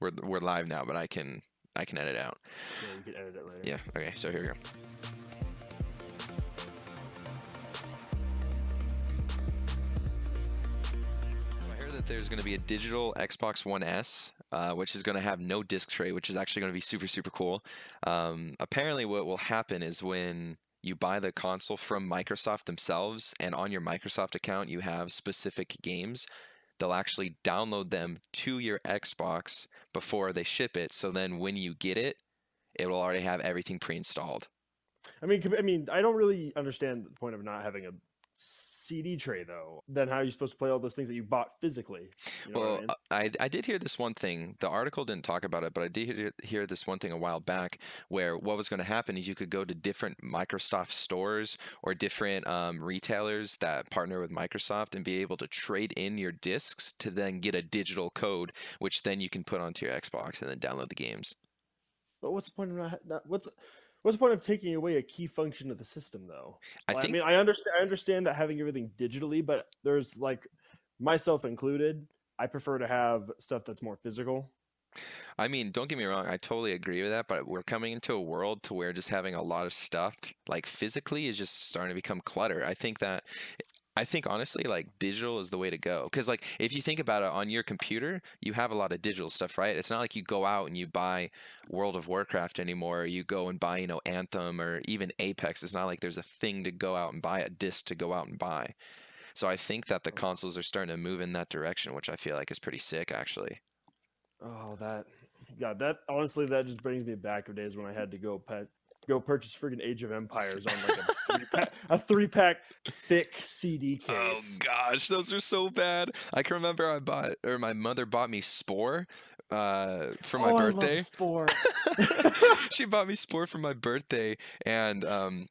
we're we're live now, but I can I can edit out. Yeah, you can edit it later. Yeah. Okay. So here we go. I heard that there's going to be a digital Xbox One S, uh, which is going to have no disc tray, which is actually going to be super super cool. Um, apparently, what will happen is when you buy the console from Microsoft themselves, and on your Microsoft account you have specific games. They'll actually download them to your Xbox before they ship it. So then, when you get it, it will already have everything pre-installed. I mean, I mean, I don't really understand the point of not having a CD tray though. Then how are you supposed to play all those things that you bought physically? You know what I Well, mean? uh, I, I did hear this one thing. The article didn't talk about it, but I did hear, hear this one thing a while back where what was going to happen is you could go to different Microsoft stores or different um, retailers that partner with Microsoft and be able to trade in your discs to then get a digital code, which then you can put onto your Xbox and then download the games. But what's the point of not, not what's what's the point of taking away a key function of the system though? I think I mean, I understand. I understand that having everything digitally, but there's like myself included. I prefer to have stuff that's more physical. I mean, don't get me wrong, I totally agree with that, but we're coming into a world to where just having a lot of stuff like physically is just starting to become clutter. I think that I think honestly like digital is the way to go cuz like if you think about it on your computer, you have a lot of digital stuff, right? It's not like you go out and you buy World of Warcraft anymore, or you go and buy, you know, Anthem or even Apex. It's not like there's a thing to go out and buy, a disc to go out and buy. So I think that the consoles are starting to move in that direction, which I feel like is pretty sick actually. Oh, that God, that honestly, that just brings me back of days when I had to go pet, go purchase freaking Age of Empires on like a three pack, a three pack thick CD case. Oh gosh, those are so bad. I can remember I bought or my mother bought me Spore uh, for my Oh, birthday. Sport. she bought me Spore for my birthday, and um,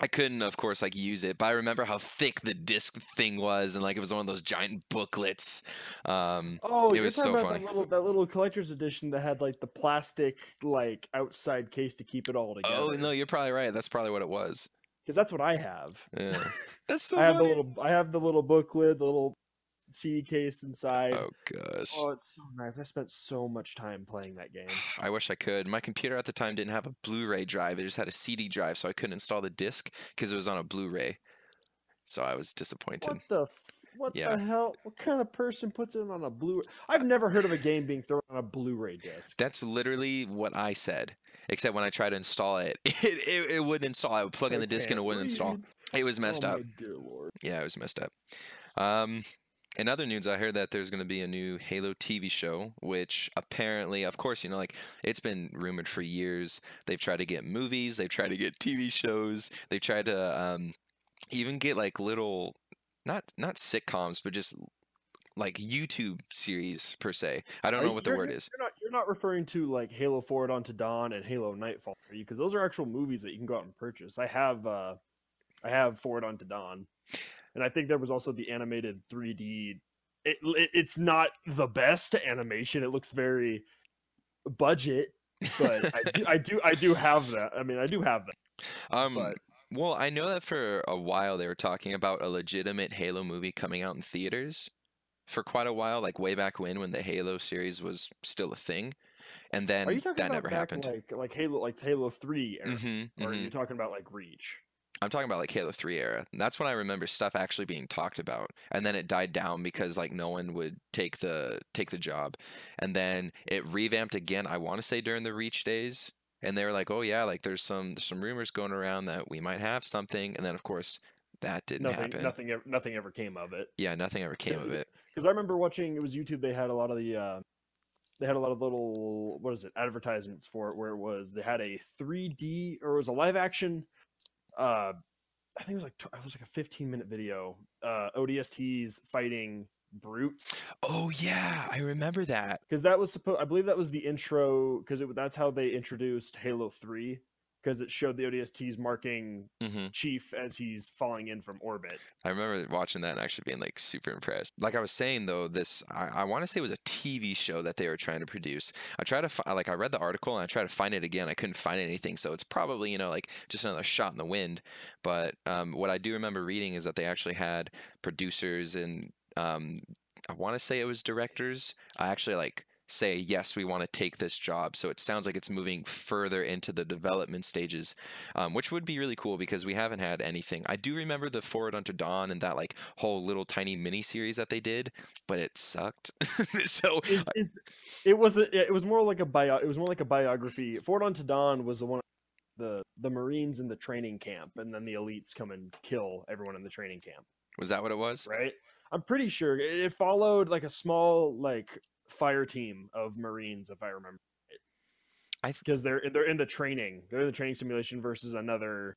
I couldn't, of course, like use it. But I remember how thick the disc thing was, and like it was one of those giant booklets. Um, Oh, It was so about funny. That little, that little collector's edition that had like the plastic like outside case to keep it all together. oh no, you're probably right. That's probably what it was. because that's what I have. Yeah. That's so I have the little, I have the little booklet, the little CD case inside. Oh gosh. Oh, it's so nice. I spent so much time playing that game. I wish I could. My computer at the time didn't have a Blu-ray drive. It just had a CD drive, so I couldn't install the disc because it was on a Blu-ray. So I was disappointed. What the f- what Yeah. the hell? What kind of person puts it on a Blu? Ray? I've never heard of a game being thrown on a Blu-ray disc. That's literally what I said. Except when I tried to install it, it, it, it wouldn't install. I would plug in the disc and it wouldn't install. It was messed oh up. My dear lord. Yeah, it was messed up. Um, in other news, I heard that there's going to be a new Halo TV show, which apparently, of course, you know, like it's been rumored for years. They've tried to get movies, they've tried to get TV shows, they've tried to um, even get like little, not not sitcoms, but just like YouTube series per se. I don't know what the word is. You're not, you're not referring to like Halo Forward Unto Dawn and Halo Nightfall, are you? Because those are actual movies that you can go out and purchase. I have, uh, I have Forward Unto Dawn, and I think there was also the animated 3D. It, it, it's not the best animation. It looks very budget, but I do, I do, I do have that. I mean, I do have that. Um, but- well, I know that for a while they were talking about a legitimate Halo movie coming out in theaters for quite a while, like way back when, when the Halo series was still a thing, and then Are you talking that never happened. like like Halo, like Halo Three, era, hmm or are you talking about like Reach? I'm talking about like Halo 3 era. That's when I remember stuff actually being talked about, and then it died down because like no one would take the take the job, and then it revamped again. I want to say during the Reach days, and they were like, "Oh yeah, like there's some there's some rumors going around that we might have something," and then of course that didn't Nothing, happen. nothing, ever, nothing ever came of it. Yeah, nothing ever came of it. because I remember watching it was YouTube. They had a lot of the uh, they had a lot of little what is it advertisements for it where it was they had a 3D or it was a live action. Uh, I think it was like it was like a 15 minute video. Uh, ODSTs fighting brutes Oh yeah, I remember that. because that was supposed. I believe that was the intro because that's how they introduced Halo 3 because it showed the ODSTs marking hmm Chief as he's falling in from orbit. I remember watching that and actually being like super impressed. Like I was saying though, this I, I want to say it was a TV show that they were trying to produce. I tried to fi- like I read the article and I tried to find it again. I couldn't find anything, so it's probably you know like just another shot in the wind. But um, what I do remember reading is that they actually had producers and um, I want to say it was directors. I actually like say yes we want to take this job so it sounds like it's moving further into the development stages um, which would be really cool because we haven't had anything i do remember the forward unto dawn and that like whole little tiny mini series that they did but it sucked so Is, is it was a, it was more like a bio it was more like a biography. Forward Unto Dawn was the one the the Marines in the training camp, and then the elites come and kill everyone in the training camp. was that what it was Right? I'm pretty sure it, it followed like a small like fire team of Marines, if I remember. I th- because they're they're in the training. They're in the training simulation versus another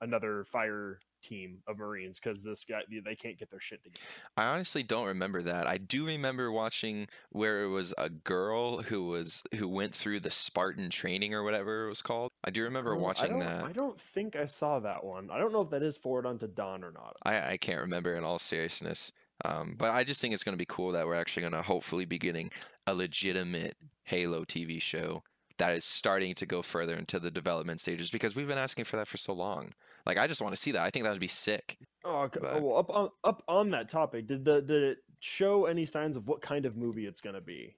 another fire team of Marines because this guy they can't get their shit together. I honestly don't remember that. I do remember watching where it was a girl who was who went through the Spartan training or whatever it was called. I do remember Oh, watching don't- that. I don't think I saw that one. I don't know if that is forward unto Dawn or not. I, I can't remember in all seriousness. Um, but I just think it's going to be cool that we're actually going to hopefully be getting a legitimate Halo TV show that is starting to go further into the development stages because we've been asking for that for so long. Like, I just want to see that. I think that would be sick. Oh, okay. But- well, up on up on that topic, did the did it show any signs of what kind of movie it's gonna be?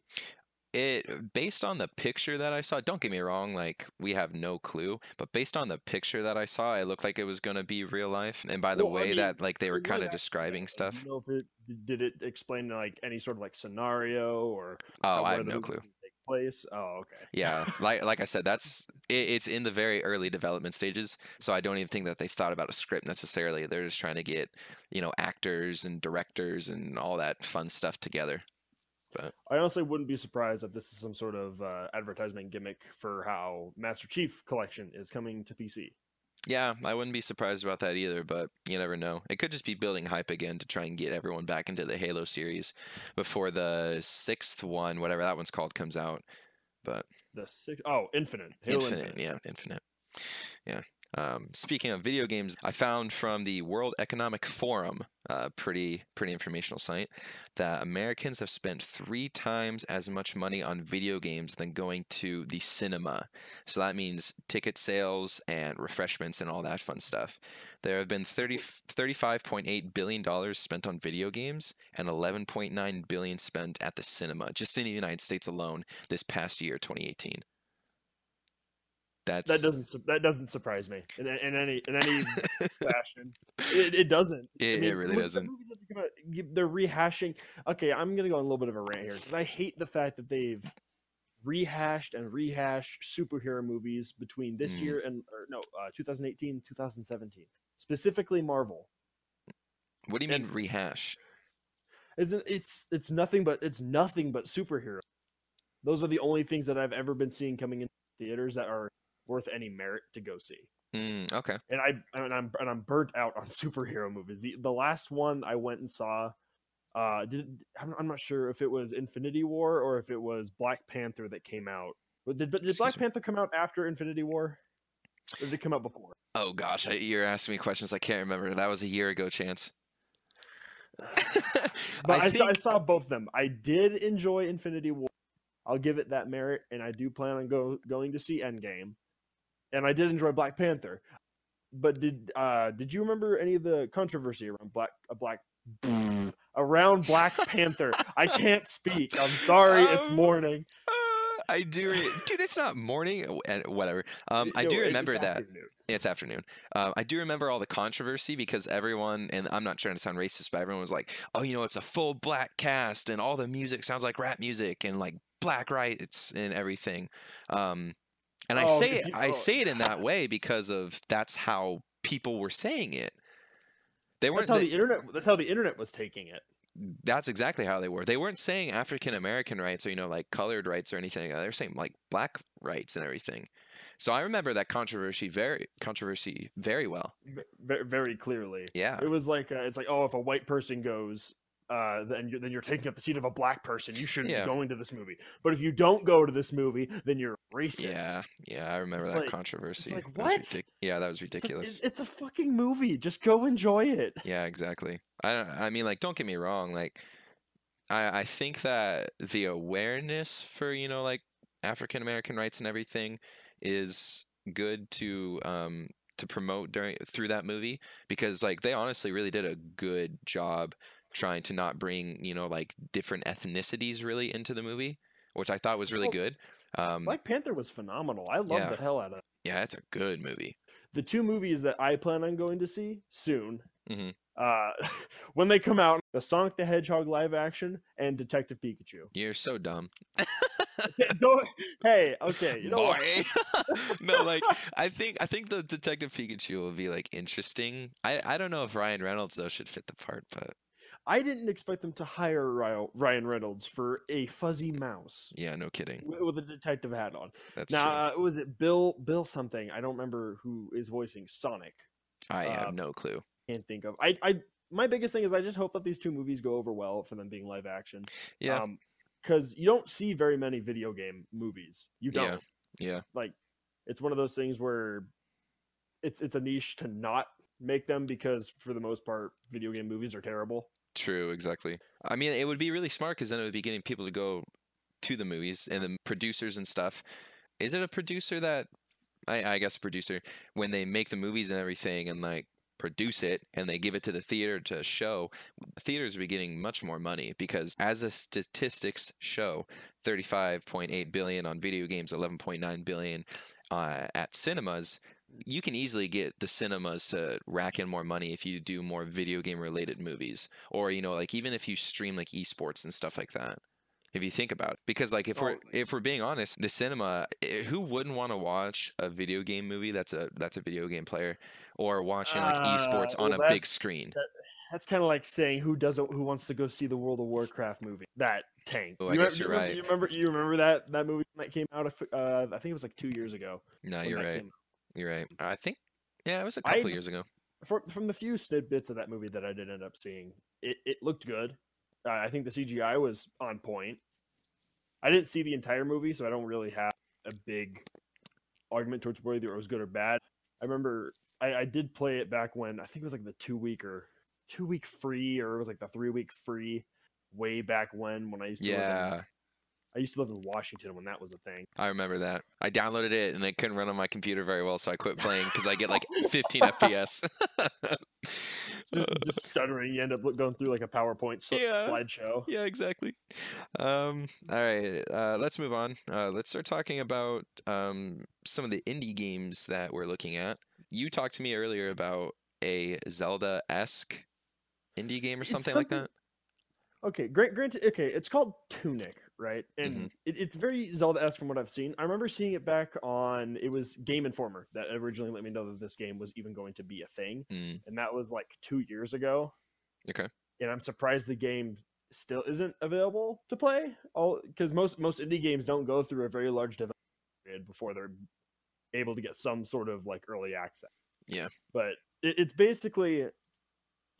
It based on the picture that I saw. Don't get me wrong, like we have no clue, but based on the picture that I saw, it looked like it was going to be real life. And by the Well, I way mean, that like they were kind of describing stuff. You know if it did it explain like any sort of like scenario or Oh, uh, I have no clue. Take place. Oh, okay. Yeah, like like I said, that's it, it's in the very early development stages. So I don't even think that they thought about a script necessarily. They're just trying to get you know actors and directors and all that fun stuff together. I honestly wouldn't be surprised if this is some sort of uh, advertisement gimmick for how Master Chief Collection is coming to PC. Yeah, I wouldn't be surprised about that either, but you never know. It could just be building hype again to try and get everyone back into the Halo series before the sixth one, whatever that one's called, comes out. But The six oh Infinite Halo Infinite, Infinite. yeah, Infinite. Yeah. Um, speaking of video games, I found from the World Economic Forum, a pretty pretty informational site, that Americans have spent three times as much money on video games than going to the cinema. So that means ticket sales and refreshments and all that fun stuff. There have been 30, $35.8 billion spent on video games and 11.9 billion spent at the cinema, just in the United States alone this past year, 2018. That's That doesn't that doesn't surprise me in, in any in any fashion. It, it doesn't. I It- it really the doesn't. movies that they come out, y- They're rehashing. Okay, I'm gonna go on a little bit of a rant here because I hate the fact that they've rehashed and rehashed superhero movies between this Mm. year and or no, uh, 2018, 2017, specifically Marvel. What do you mean rehash? Isn't it's it's nothing but it's nothing but superhero. Those are the only things that I've ever been seeing coming in theaters that are worth any merit to go see. Mm, okay. and I and I'm and I'm burnt out on superhero movies. The the last one I went and saw, uh, did I'm, I'm not sure if it was Infinity War or if it was Black Panther that came out. But Did, did Excuse Black me. Panther come out after Infinity War? Or did it come out before? Oh gosh, I, you're asking me questions I can't remember. That was a year ago, Chance. But I, I saw, I saw both of them. I did enjoy Infinity War. I'll give it that merit, and I do plan on go going to see Endgame. And I did enjoy Black Panther. But did uh did you remember any of the controversy around Black a Black around Black Panther? I can't speak. I'm sorry. It's Um, morning. Uh, I do, re- dude. It's not morning, uh, and whatever. Um, I do it- it's remember that. afternoon. It's afternoon. Um, I do remember all the controversy because everyone, and I'm not trying to sound racist, but everyone was like, "Oh, you know, it's a full black cast, and all the music sounds like rap music, and like black rights and everything." Um, and I Oh, say it, you- I oh. say it in that way because of that's how people were saying it. They weren't. That's how they- the internet. That's how the internet was taking it. that's exactly how they were. They weren't saying African American rights or you know like colored rights or anything. They were saying like black rights and everything. So I remember that controversy very controversy very well. Very, very clearly. Yeah. It was like uh, it's like oh, if a white person goes, uh, then you're, then you're taking up the seat of a black person. You shouldn't Yeah. be going to this movie. But if you don't go to this movie, then you're racist. Yeah, yeah, I remember It's that like- controversy. like, That what? ridic- yeah, that was It's, like, ridiculous. it's a fucking movie. Just go enjoy it. Yeah, exactly. I don't- I mean, like, don't get me wrong. Like, I I think that the awareness for you know like African American rights and everything is good to um to promote during through that movie because like they honestly really did a good job trying to not bring you know like different ethnicities really into the movie which I thought was really good. Um, Black Panther was phenomenal. I loved Yeah. the hell out of it. yeah, it's a good movie. The two movies that I plan on going to see soon, Mhm. uh, when they come out, the Sonic the Hedgehog live action and Detective Pikachu. You're so dumb. Hey, okay, you know? Boy. no, like I think I think the Detective Pikachu will be like interesting. I I don't know if Ryan Reynolds though should fit the part, but I didn't expect them to hire Ryan Reynolds for a fuzzy mouse yeah, no kidding. with a detective hat on. That's now, uh, was it Bill Bill something? I don't remember who is voicing Sonic. I uh, have no clue. Can't think of. I I my biggest thing is I just hope that these two movies go over well for them being live action. Yeah, because you don't see very many video game movies. You Yeah. don't. yeah, Like, it's one of those things where it's it's a niche to not make them because for the most part, video game movies are terrible. True, exactly. I mean, it would be really smart because then it would be getting people to go to the movies and the producers and stuff. Is it a producer that I, I guess a producer when they make the movies and everything and like produce it and they give it to the theater to show theaters be getting much more money because as the statistics show 35.8 billion on video games 11.9 billion uh, at cinemas you can easily get the cinemas to rack in more money if you do more video game related movies or you know like even if you stream like esports and stuff like that if you think about it because like if we're if we're being honest the cinema eh, who wouldn't want to watch a video game movie that's a that's a video game player or watching like Uh, esports on well, a big screen That's kind of like saying who doesn't who wants to go see the World of Warcraft movie. That tank. Oh, I You guess remem- you're you remember- right. You remember you remember that that movie that came out? Of, uh, I think it was like two years ago. no you're right you're right i think yeah it was a couple years ago from from the few snippets of that movie that I did end up seeing, it, it looked good. Uh, I think the CGI was on point. I didn't see the entire movie, so I don't really have a big argument towards whether it was good or bad. I remember I, I did play it back when I think it was like the two week or two week free, or it was like the three week free, way back when when I used to yeah I used to live in Washington when that was a thing. I remember that. I downloaded it and it couldn't run on my computer very well, so I quit playing because I get like 15 FPS. Just, just stuttering, you end up going through like a PowerPoint sl- Yeah. slideshow. yeah, exactly. Um, all right, uh, let's move on. Uh, let's start talking about um, some of the indie games that we're looking at. You talked to me earlier about a Zelda esque indie game or It's something, like that. Okay, grant, granted, okay, it's called Tunic, right? And Mm-hmm. it, it's very Zelda-esque from what I've seen. I remember seeing it back on it was Game Informer that originally let me know that this game was even going to be a thing, Mm, and that was like two years ago. okay. And I'm surprised the game still isn't available to play. All because most most indie games don't go through a very large development period before they're able to get some sort of like early access. Yeah. but it, it's basically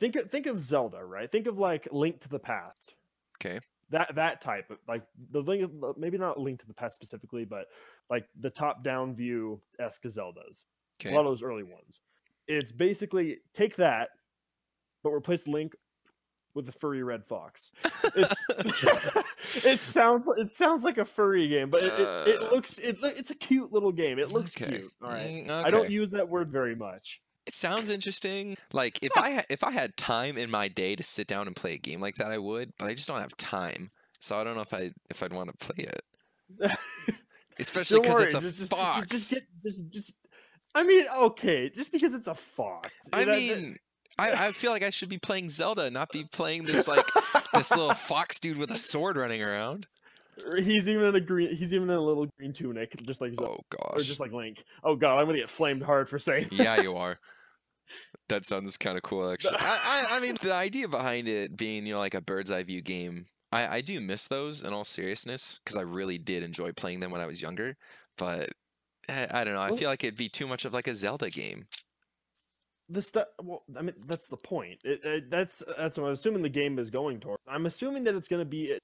think of- think of Zelda, right? Think of like Link to the Past Okay. That that type of like the link maybe not link to the past specifically but like the top down view esque zeldas a lot of those early ones. It's basically take that but replace link with the furry red fox. It's it sounds it sounds like a furry game but it, it, it Uh, looks it, it's a cute little game. It looks Okay. cute all right? Mm, i don't use that word very much It sounds interesting. Like if I ha- if I had time in my day to sit down and play a game like that, I would. But I just don't have time, so I don't know if I if I'd want to play it. Especially because it's a just, fox. Just, just get, just, I mean, okay, just because it's a fox. I that- that- mean, I, I feel like I should be playing Zelda, not be playing this like this little fox dude with a sword running around. He's even in a green. He's even in a little green tunic, just like Zelda, Oh or gosh. just like Link. Oh god, I'm gonna get flamed hard for saying. yeah, you are. That sounds kind of cool, actually. I, I, I mean, the idea behind it being, you know, like a bird's eye view game, I, I do miss those in all seriousness because I really did enjoy playing them when I was younger. But eh, I don't know. I Well- feel like it'd be too much of like a Zelda game. the stuff. Well, I mean, that's the point. It, it, that's that's what I'm assuming the game is going toward. I'm assuming that it's gonna be.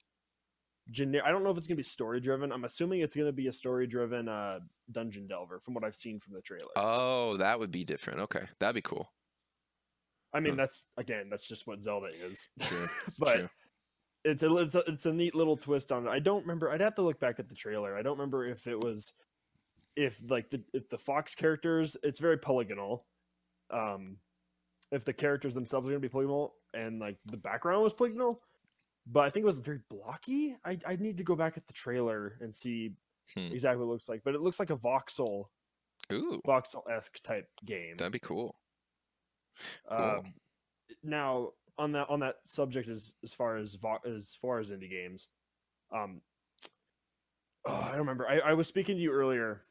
Generic. I don't know if it's gonna be story driven. I'm assuming it's gonna be a story driven uh, dungeon delver, from what I've seen from the trailer. Oh, that would be different. Okay, that'd be cool. I mean, huh. that's again, that's just what Zelda is. True. but True. it's a it's a it's a neat little twist on it. I don't remember. I'd have to look back at the trailer. I don't remember if it was if like the if the Fox characters. It's very polygonal. Um, if the characters themselves are going to be polygonal and like the background was polygonal, but I think it was very blocky. I I need to go back at the trailer and see Hmm. exactly what it looks like, but it looks like a voxel Ooh, voxel esque type game. that'd be cool. cool. Um, now on that on that subject as as far as vo- as far as indie games, um, oh, I don't remember. I, I was speaking to you earlier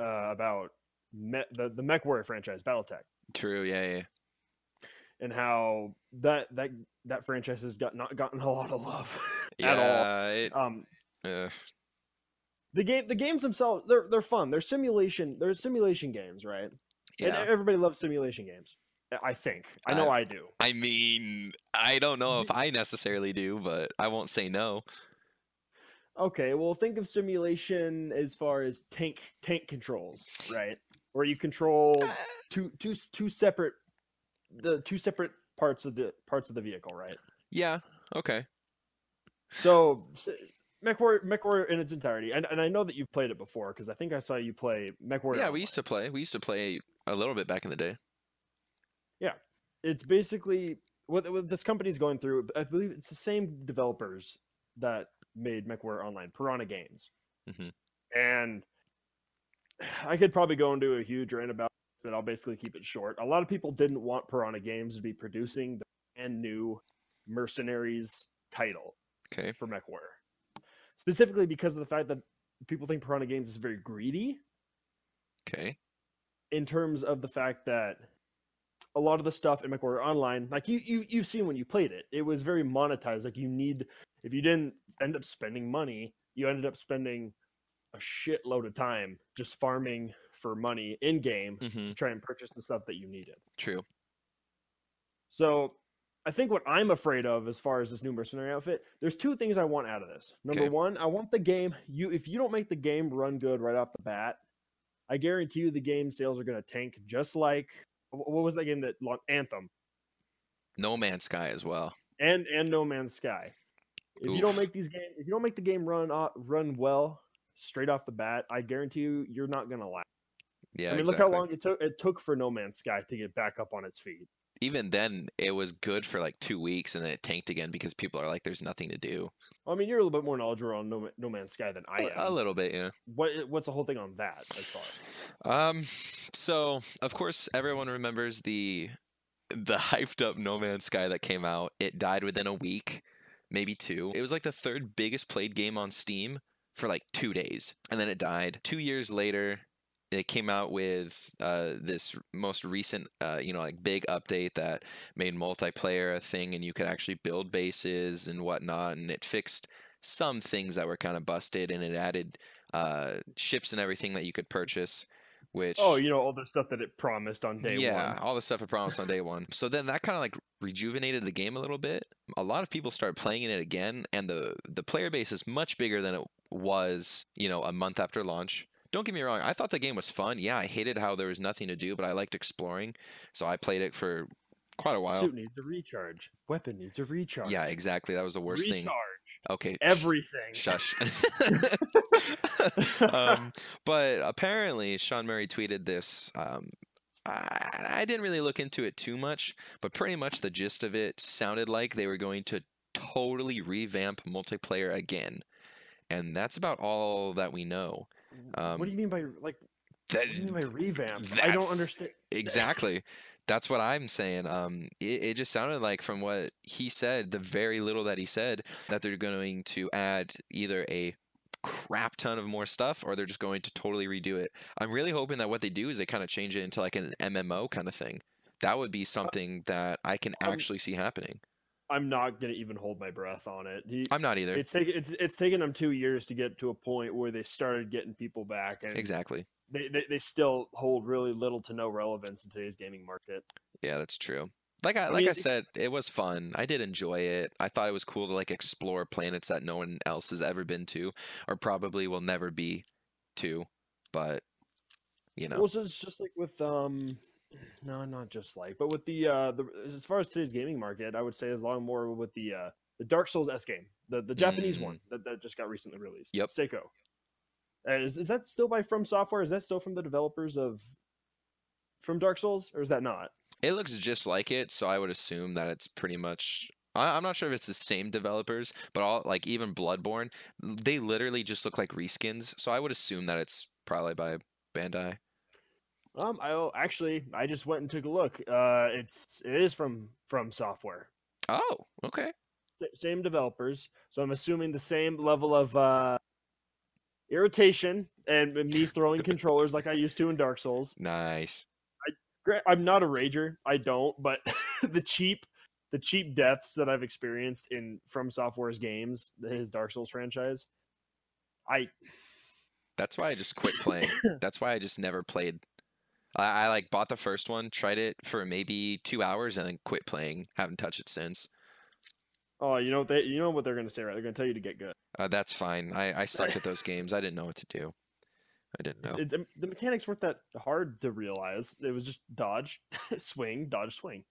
uh, about Me- the the MechWarrior franchise, BattleTech, True. Yeah. Yeah. And how that that that franchise has got not gotten a lot of love at all. It, Um, uh, the game the games themselves they're they're fun. They're simulation. They're simulation games, right? And yeah. everybody loves simulation games. I think. I know Uh, I do. I mean, I don't know if I necessarily do, but I won't say no. Okay, well, think of simulation as far as tank tank controls, right? Where you control two two two separate the two separate parts of the parts of the vehicle, right? Yeah. Okay. So, s- MechWarrior, MechWarrior in its entirety, and, and I know that you've played it before because I think I saw you play MechWarrior. Yeah, we used to play. We used to play a little bit back in the day. Yeah, it's basically what, what this company's going through. I believe it's the same developers that made MechWarrior Online, Piranha Games, Mhm. and I could probably go into a huge rant about, but I'll basically keep it short. A lot of people didn't want Piranha Games to be producing the brand new Mercenaries title Okay. for MechWarrior, specifically because of the fact that people think Piranha Games is very greedy Okay. in terms of the fact that a lot of the stuff in MechWarrior Online, like you, you you've seen when you played it, it was very monetized. Like you need, if you didn't end up spending money, you ended up spending a shitload of time just farming for money in game hmm to try and purchase the stuff that you needed. True. So I think what I'm afraid of as far as this new mercenary outfit, there's two things I want out of this. Number Okay. one, I want the game you if you don't make the game run good right off the bat, I guarantee you the game sales are going to tank just like what was that game that Anthem No Man's Sky as well. and and No Man's Sky. If you don't make these game if you don't make the game run o- run well straight off the bat, I guarantee you you're not to last. Yeah. I mean, exactly. look how long it took it took for No Man's Sky to get back up on its feet. Even then, it was good for like two weeks, and then it tanked again because people are like, "There's nothing to do." I mean, you're a little bit more knowledgeable on No, no Man's Sky than I am. A little bit, yeah. What what's the whole thing on that as far? Um, so of course everyone remembers the the hyped up No Man's Sky that came out. It died within a week, maybe two. It was like the third biggest played game on Steam for like two days, and then it died. Two years later, it came out with uh, this most recent, uh, you know, like big update that made multiplayer a thing, and you could actually build bases and whatnot, and it fixed some things that were kind of busted, and it added uh, ships and everything that you could purchase. Which Oh, you know all the stuff that it promised on day yeah, one. Yeah, all the stuff it promised on day one. So then that kind of like rejuvenated the game a little bit. A lot of people started playing it again, and the the player base is much bigger than it was, you know, a month after launch. Don't get me wrong, I thought the game was fun. Yeah, I hated how there was nothing to do, but I liked exploring, so I played it for quite a while. Suit needs a recharge. Weapon needs a recharge. Yeah, exactly. That was the worst recharge. thing. Okay, Everything. Shush. um, but apparently, Sean Murray tweeted this. Um, I, I didn't really look into it too much, but pretty much the gist of it sounded like they were going to totally revamp multiplayer again. And that's about all that we know. Um, what do you mean by like? That, What do you mean by revamp? I don't understand. exactly. That's what I'm saying. Um, it, it just sounded like from what he said, the very little that he said, that they're going to add either a crap ton of more stuff or they're just going to totally redo it. I'm really hoping that what they do is they kind of change it into like an MMO kind of thing. That would be something that I can um, actually see happening. I'm not gonna even hold my breath on it. He, I'm not either. it's taken it's, it's taken them two years to get to a point where they started getting people back, and Exactly. they, they they still hold really little to no relevance in today's gaming market. Yeah, that's true. Like I, I like mean, I said, it was fun. I did enjoy it. I thought it was cool to like explore planets that no one else has ever been to, or probably will never be to. But you know, Well, so it's just like with um, no, not just like, but with the uh, the as far as today's gaming market, I would say as long more with the uh, the Dark Souls S game, the the Japanese Mm. one that, that just got recently released. Yep. Sekiro. Is is that still by From Software? Is that still from the developers of from Dark Souls, or is that not? it looks just like it, so I would assume that it's pretty much I, I'm not sure if it's the same developers, but all like even Bloodborne, they literally just look like reskins. So I would assume that it's probably by Bandai. Um, I oh, actually I just went and took a look. Uh, it's it is from from software, Oh, okay. Sa- same developers. So I'm assuming the same level of uh irritation and me throwing controllers like I used to in Dark Souls. Nice. Gra- I'm not a rager. I don't, but the cheap the cheap deaths that I've experienced in from Software's games, his Dark Souls franchise, I That's why I just quit playing. That's why I just never played. I, I like bought the first one, tried it for maybe two hours, and then quit playing. Haven't touched it since. oh, you know what they you know what they're gonna say, right? They're gonna tell you to get good. Uh, that's fine. I, I sucked at those games. I didn't know what to do. I didn't know. It's, it's, the mechanics weren't that hard to realize. It was just dodge, swing, dodge, swing.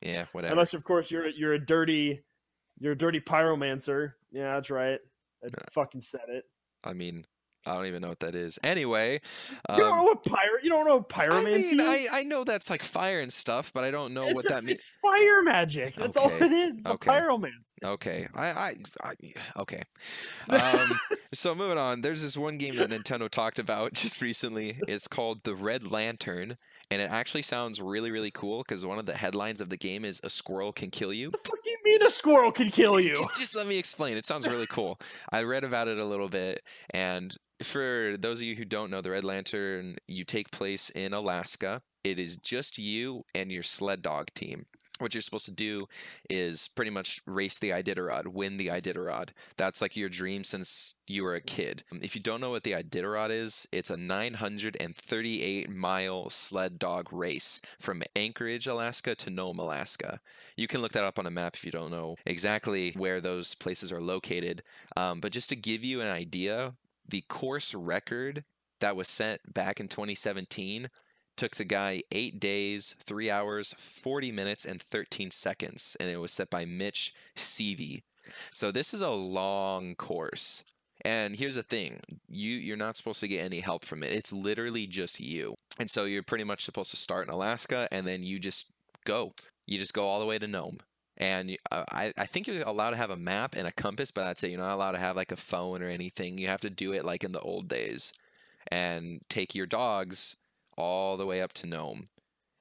Yeah, whatever. Unless, of course, you're you're a dirty, you're a dirty pyromancer. Yeah, that's right. I fucking said it. I mean, I don't even know what that is. Anyway, you don't um, know what pyro? You don't know what I mean, is? I, I know that's like fire and stuff, but I don't know it's what a- that means. It's fire magic. That's all Okay, it is. It's okay. a pyromancer. Okay, I, I, I okay. Um, so moving on, there's this one game that Nintendo talked about just recently. It's called the Red Lantern, and it actually sounds really, really cool because one of the headlines of the game is "A squirrel can kill you." the fuck do you mean a squirrel can kill you? Just, just let me explain. It sounds really cool. I read about it a little bit, and for those of you who don't know, the Red Lantern, you take place in Alaska. It is just you and your sled dog team. What you're supposed to do is pretty much race the Iditarod, win the Iditarod. That's like your dream since you were a kid. If you don't know what the Iditarod is, it's a 938 mile sled dog race from Anchorage, Alaska to Nome, Alaska. You can look that up on a map if you don't know exactly where those places are located. Um, but just to give you an idea, the course record that was set back in 2017 took the guy eight days, three hours, 40 minutes, and 13 seconds, and it was set by Mitch Seavey. So this is a long course. And here's the thing, you you're not supposed to get any help from it. It's literally just you. And so you're pretty much supposed to start in Alaska and then you just go. You just go all the way to Nome. And uh, I, I think you're allowed to have a map and a compass, but that's it. You're not allowed to have like a phone or anything. You have to do it like in the old days and take your dogs all the way up to Nome.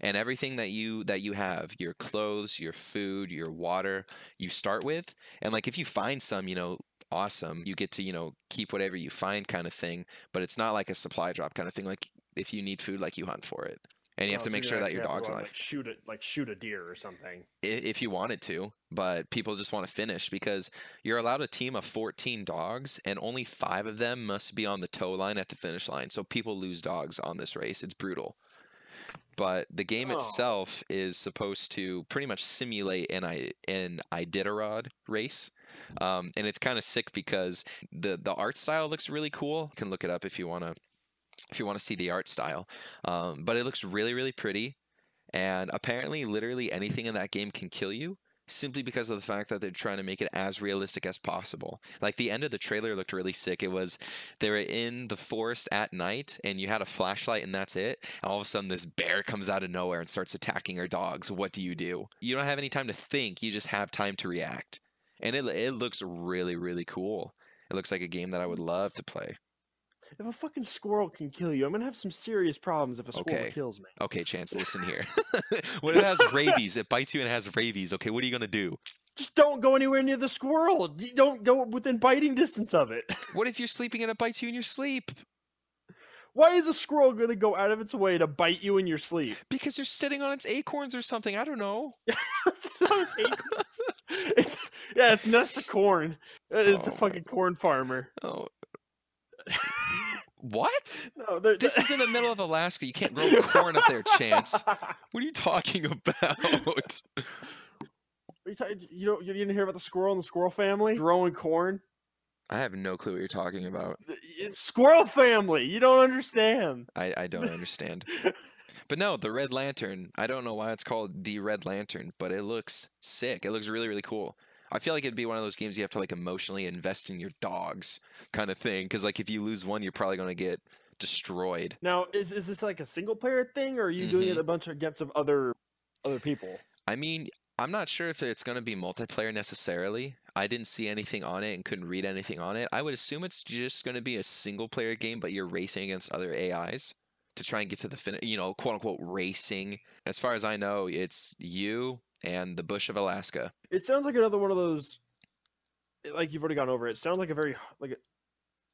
And everything that you that you have, your clothes, your food, your water, you start with. And like if you find some, you know, awesome. You get to, you know, keep whatever you find kind of thing, but it's not like a supply drop kind of thing. Like if you need food, like you hunt for it. And you have Oh, to make sure that your dog's alive Like shoot it, like shoot a deer or something. i- if you wanted to, but people just want to finish because you're allowed a team of 14 dogs and only five of them must be on the tow line at the finish line. So people lose dogs on this race. It's brutal. But the game Oh. itself is supposed to pretty much simulate an I an Iditarod race, um, and it's kind of sick because the the art style looks really cool. You can look it up if you wanna if you want to see the art style, um, but it looks really really pretty. And apparently, literally anything in that game can kill you simply because of the fact that they're trying to make it as realistic as possible. Like the end of the trailer looked really sick. It was they were in the forest at night and you had a flashlight and that's it. And all of a sudden this bear comes out of nowhere and starts attacking your dogs. What do you do? You don't have any time to think, you just have time to react. And it it looks really really cool. It looks like a game that I would love to play. If a fucking squirrel can kill you, I'm gonna have some serious problems if a squirrel Okay. kills me. Okay, Chance, listen here. when it has rabies, it bites you and has rabies. Okay, what are you gonna do? Just don't go anywhere near the squirrel. Don't go within biting distance of it. What if you're sleeping and it bites you in your sleep? Why is a squirrel gonna go out of its way to bite you in your sleep? Because you're sitting on its acorns or something. I don't know. It's not its acorns. Yeah, it's nest of corn. Uh, it's Oh a fucking corn farmer. Oh. What? No, they're- This is in the middle of Alaska. You can't grow corn up there, Chance. What are you talking about? you, ta- you don't you didn't hear about the squirrel and the squirrel family growing corn? I have no clue what you're talking about. It's squirrel family. You don't understand. I, I don't understand. But no, the Red Lantern. I don't know why it's called the Red Lantern, but it looks sick. It looks really, really cool. I feel like it'd be one of those games you have to like emotionally invest in your dogs, kind of thing. Because like if you lose one, you're probably gonna get destroyed. Now, is is this like a single player thing, or are you doing it Mhm. a bunch against of other other people? I mean, I'm not sure if it's going to be multiplayer necessarily. I didn't see anything on it and couldn't read anything on it. I would assume it's just going to be a single player game, but you're racing against other AIs to try and get to the finish, you know, quote unquote racing. As far as I know, it's you and the bush of Alaska. It sounds like another one of those, like you've already gone over. It sounds like a very like a,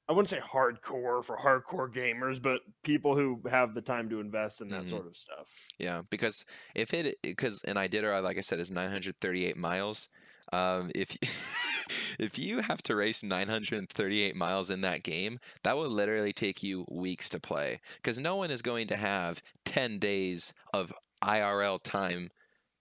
I wouldn't say hardcore for hardcore gamers, but people who have the time to invest in that Mhm. sort of stuff. Yeah, because if it because an Iditarod, like I said, is 938 miles. Um, if if you have to race 938 miles in that game, that will literally take you weeks to play. Because no one is going to have 10 days of IRL time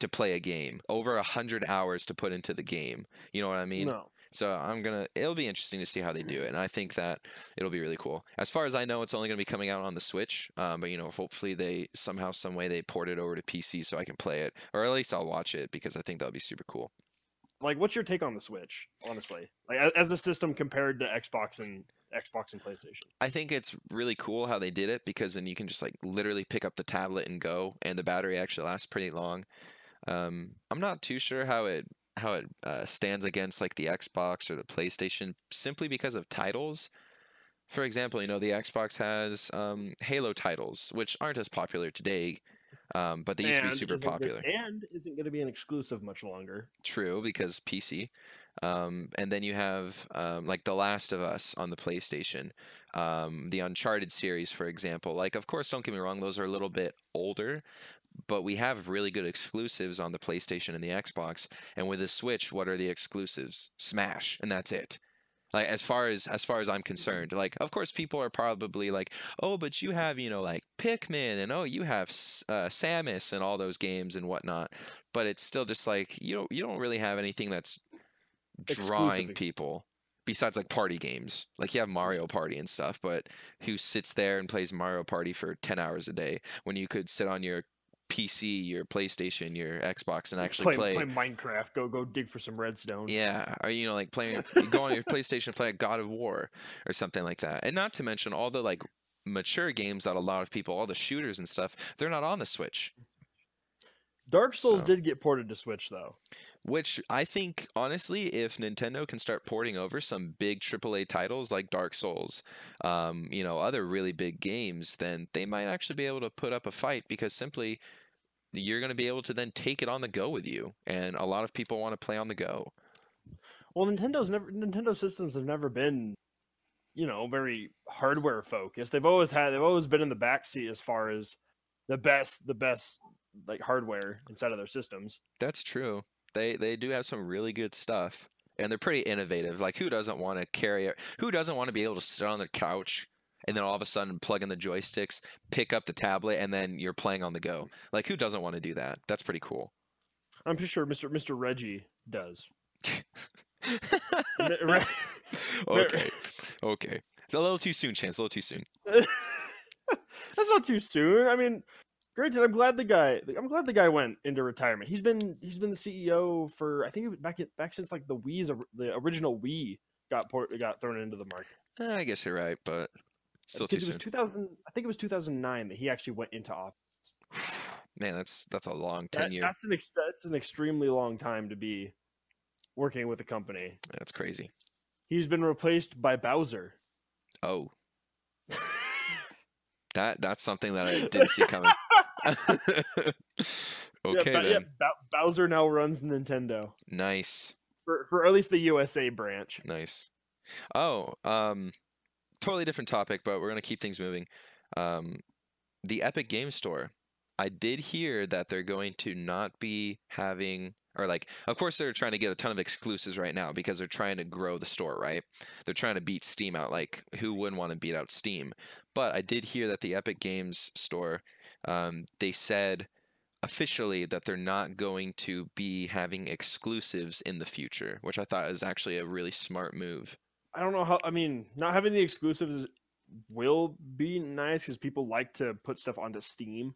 to play a game, over a 100 hours to put into the game. You know what I mean? no, So I'm gonna. It'll be interesting to see how they do it, and I think that it'll be really cool. As far as I know, it's only gonna be coming out on the Switch. Um, but you know, hopefully they somehow, some way they port it over to PC so I can play it, or at least I'll watch it because I think that'll be super cool. like what's your take on the Switch? Honestly, like as a system compared to Xbox and Xbox and PlayStation. I think it's really cool how they did it because then you can just like literally pick up the tablet and go, and the battery actually lasts pretty long. Um, I'm not too sure how it how it uh, stands against like the Xbox or the PlayStation simply because of titles. For example, you know the Xbox has um, Halo titles, which aren't as popular today, um, but they used to be super popular. and isn't going to be an exclusive much longer. True, because PC. Um, and then you have um, like The Last of Us on the PlayStation, um, the Uncharted series, for example. Like, of course, don't get me wrong; those are a little bit older, but we have really good exclusives on the PlayStation and the Xbox. And with the Switch, what are the exclusives? Smash, and that's it. Like as far as as far as I'm concerned, like of course people are probably like, oh, but you have you know like Pikmin and oh you have uh, Samus and all those games and whatnot. But it's still just like you don't you don't really have anything that's drawing people besides like party games. Like you have Mario Party and stuff, but who sits there and plays Mario Party for ten hours a day when you could sit on your PC, your PlayStation, your Xbox, and actually play, play play Minecraft. Go go dig for some redstone. yeah, or you know, like playing, go on your PlayStation, play a God of War or something like that, and not to mention all the like mature games that a lot of people, all the shooters and stuff, they're not on the Switch. Dark Souls So- did get ported to Switch though. Which I think, honestly, if Nintendo can start porting over some big AAA titles like Dark Souls, um, you know, other really big games, then they might actually be able to put up a fight because simply you're going to be able to then take it on the go with you, and a lot of people want to play on the go. Well, Nintendo's never Nintendo systems have never been, you know, very hardware focused. They've always had they've always been in the backseat as far as the best the best like hardware inside of their systems. That's true. They they do have some really good stuff, and they're pretty innovative. Like who doesn't want to carry it? Who doesn't want to be able to sit on their couch and then all of a sudden plug in the joysticks, pick up the tablet, and then you're playing on the go? Like who doesn't want to do that? That's pretty cool. I'm pretty sure Mr. Mr. Reggie does. Okay, okay. A little too soon, Chance. A little too soon. That's not too soon. I mean, granted, I'm glad the guy. I'm glad the guy went into retirement. He's been he's been the CEO for I think back back since like the Wii's the original Wii got port, got thrown into the market. Eh, I guess you're right, but still too because it was 2000. I think it was 2009 that he actually went into office. Man, that's that's a long That- tenure. that's an ex- that's an extremely long time to be working with a company. That's crazy. He's been replaced by Bowser. Oh, that that's something that I didn't see coming. okay yeah, then. yeah, Bowser now runs Nintendo Nice. for, for at least the USA branch. Nice. Oh, um, totally different topic, but we're gonna keep things moving. Um, the Epic Game Store. I did hear that they're going to not be having, or like, of course, they're trying to get a ton of exclusives right now because they're trying to grow the store, right? They're trying to beat Steam out. Like, who wouldn't want to beat out Steam? But I did hear that the Epic Games Store, um, they said officially that they're not going to be having exclusives in the future, which I thought is actually a really smart move. I don't know how. I mean, not having the exclusives will be nice because people like to put stuff onto Steam,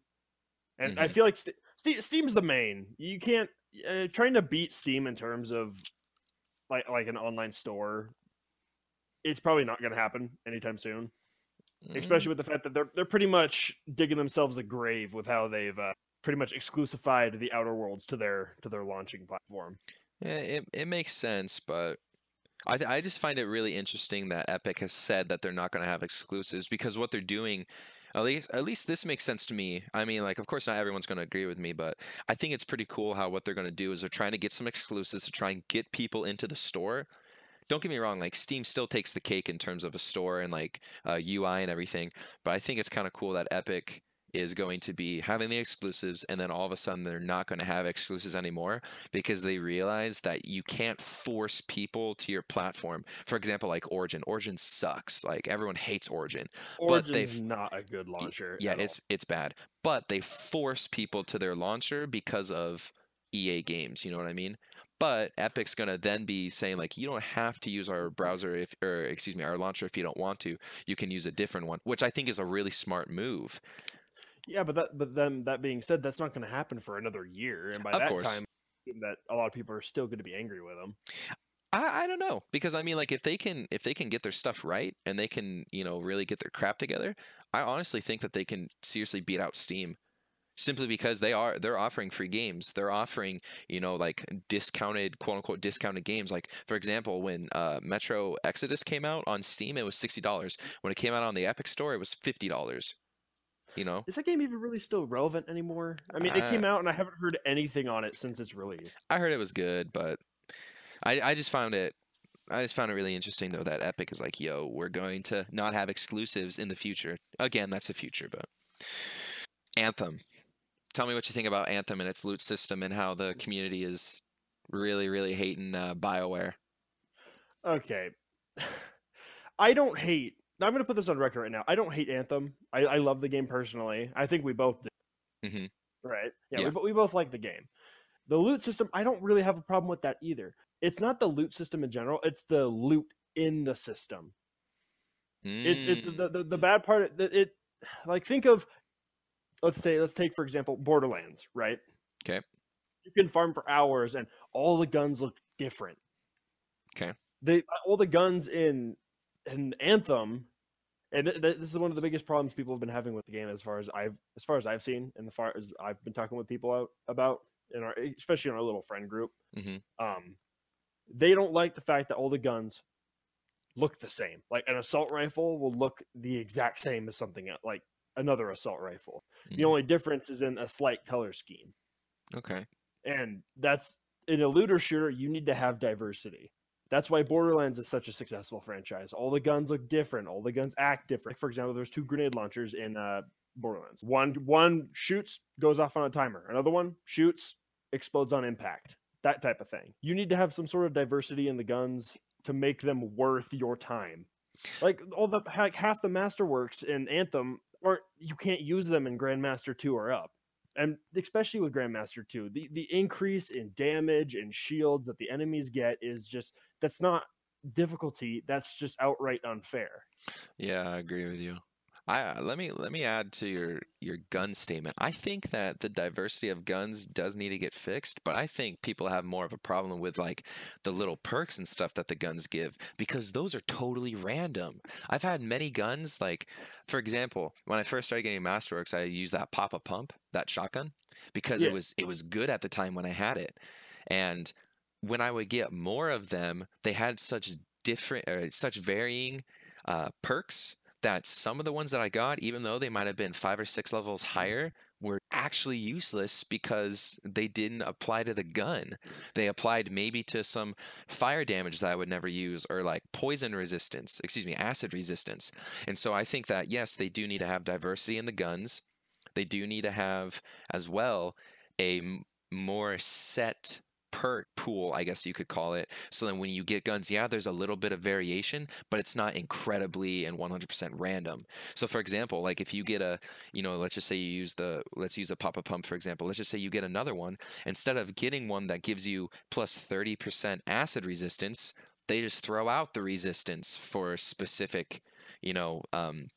and I Mhm. feel like St- Ste- Steam's the main. You can't uh, trying to beat Steam in terms of like like an online store. It's probably not going to happen anytime soon, Mm, especially with the fact that they're they're pretty much digging themselves a grave with how they've uh, pretty much exclusified the Outer Worlds to their to their launching platform. Yeah, it it makes sense, but I th- I just find it really interesting that Epic has said that they're not going to have exclusives because what they're doing at least at least this makes sense to me. I mean, like of course not everyone's going to agree with me, but I think it's pretty cool how what they're going to do is they're trying to get some exclusives to try and get people into the store. Don't get me wrong, like Steam still takes the cake in terms of a store and like uh, UI and everything, but I think it's kind of cool that Epic is going to be having the exclusives and then all of a sudden they're not going to have exclusives anymore because they realize that you can't force people to your platform. For example, like Origin. Origin sucks. Like everyone hates Origin. Origin's but they've not a good launcher. Yeah, it's all. it's bad. But they force people to their launcher because of EA games, you know what I mean? But Epic's gonna then be saying like you don't have to use our browser if or excuse me our launcher if you don't want to. You can use a different one, which I think is a really smart move. Yeah, but that but then that being said, that's not going to happen for another year, and by of that course. time, that a lot of people are still going to be angry with them. I, I don't know because I mean, like if they can if they can get their stuff right and they can you know really get their crap together, I honestly think that they can seriously beat out Steam simply because they are they're offering free games they're offering you know like discounted quote unquote discounted games like for example when uh, metro exodus came out on steam it was $60 when it came out on the epic store it was $50 you know, is that game even really still relevant anymore? I mean, it uh, came out and I haven't heard anything on it since its release. I heard it was good, but I I just found it I just found it really interesting though that Epic is like, yo, we're going to not have exclusives in the future. Again, that's the future, but Anthem. Tell me what you think about Anthem and its loot system and how the community is really, really hating uh, BioWare. Okay. I don't hate I'm going to put this on record right now. I don't hate Anthem. I, I love the game personally. I think we both do. Mm-hmm. Right? Yeah, yeah. We, we both like the game. The loot system, I don't really have a problem with that either. It's not the loot system in general, it's the loot in the system. Mm. It's it, the, the, the bad part. It, it like think of let's say let's take for example Borderlands, right? Okay. You can farm for hours and all the guns look different. Okay. They all the guns in in Anthem and th- th- this is one of the biggest problems people have been having with the game as far as I've as far as I've seen and the far as I've been talking with people out about in our especially in our little friend group. Mm-hmm. Um, they don't like the fact that all the guns look the same. Like an assault rifle will look the exact same as something else, like another assault rifle. Mm-hmm. The only difference is in a slight color scheme. Okay. And that's in a looter shooter, you need to have diversity. That's why Borderlands is such a successful franchise. All the guns look different. All the guns act different. For example, there's two grenade launchers in uh, Borderlands. One one shoots, goes off on a timer. Another one shoots, explodes on impact. That type of thing. You need to have some sort of diversity in the guns to make them worth your time. Like all the like half the masterworks in Anthem aren't you can't use them in Grandmaster 2 or up and especially with Grandmaster 2, the, the increase in damage and shields that the enemies get is just that's not difficulty, that's just outright unfair. Yeah, I agree with you. I uh, let me let me add to your your gun statement. I think that the diversity of guns does need to get fixed, but I think people have more of a problem with like the little perks and stuff that the guns give because those are totally random. I've had many guns like for example, when I first started getting Masterworks, I used that Papa Pump, that shotgun because yeah. it was it was good at the time when I had it. And when I would get more of them, they had such different or such varying uh, perks that some of the ones that I got, even though they might have been five or six levels mm-hmm. higher, were actually useless because they didn't apply to the gun. They applied maybe to some fire damage that I would never use or like poison resistance, excuse me, acid resistance. And so I think that yes, they do need to have diversity in the guns. They do need to have as well a more set perk pool, I guess you could call it. So then when you get guns, yeah, there's a little bit of variation, but it's not incredibly and 100% random. So for example, like if you get a, you know, let's just say you use the, let's use a Papa Pump for example. Let's just say you get another one. Instead of getting one that gives you plus 30% acid resistance, they just throw out the resistance for specific, you know, um,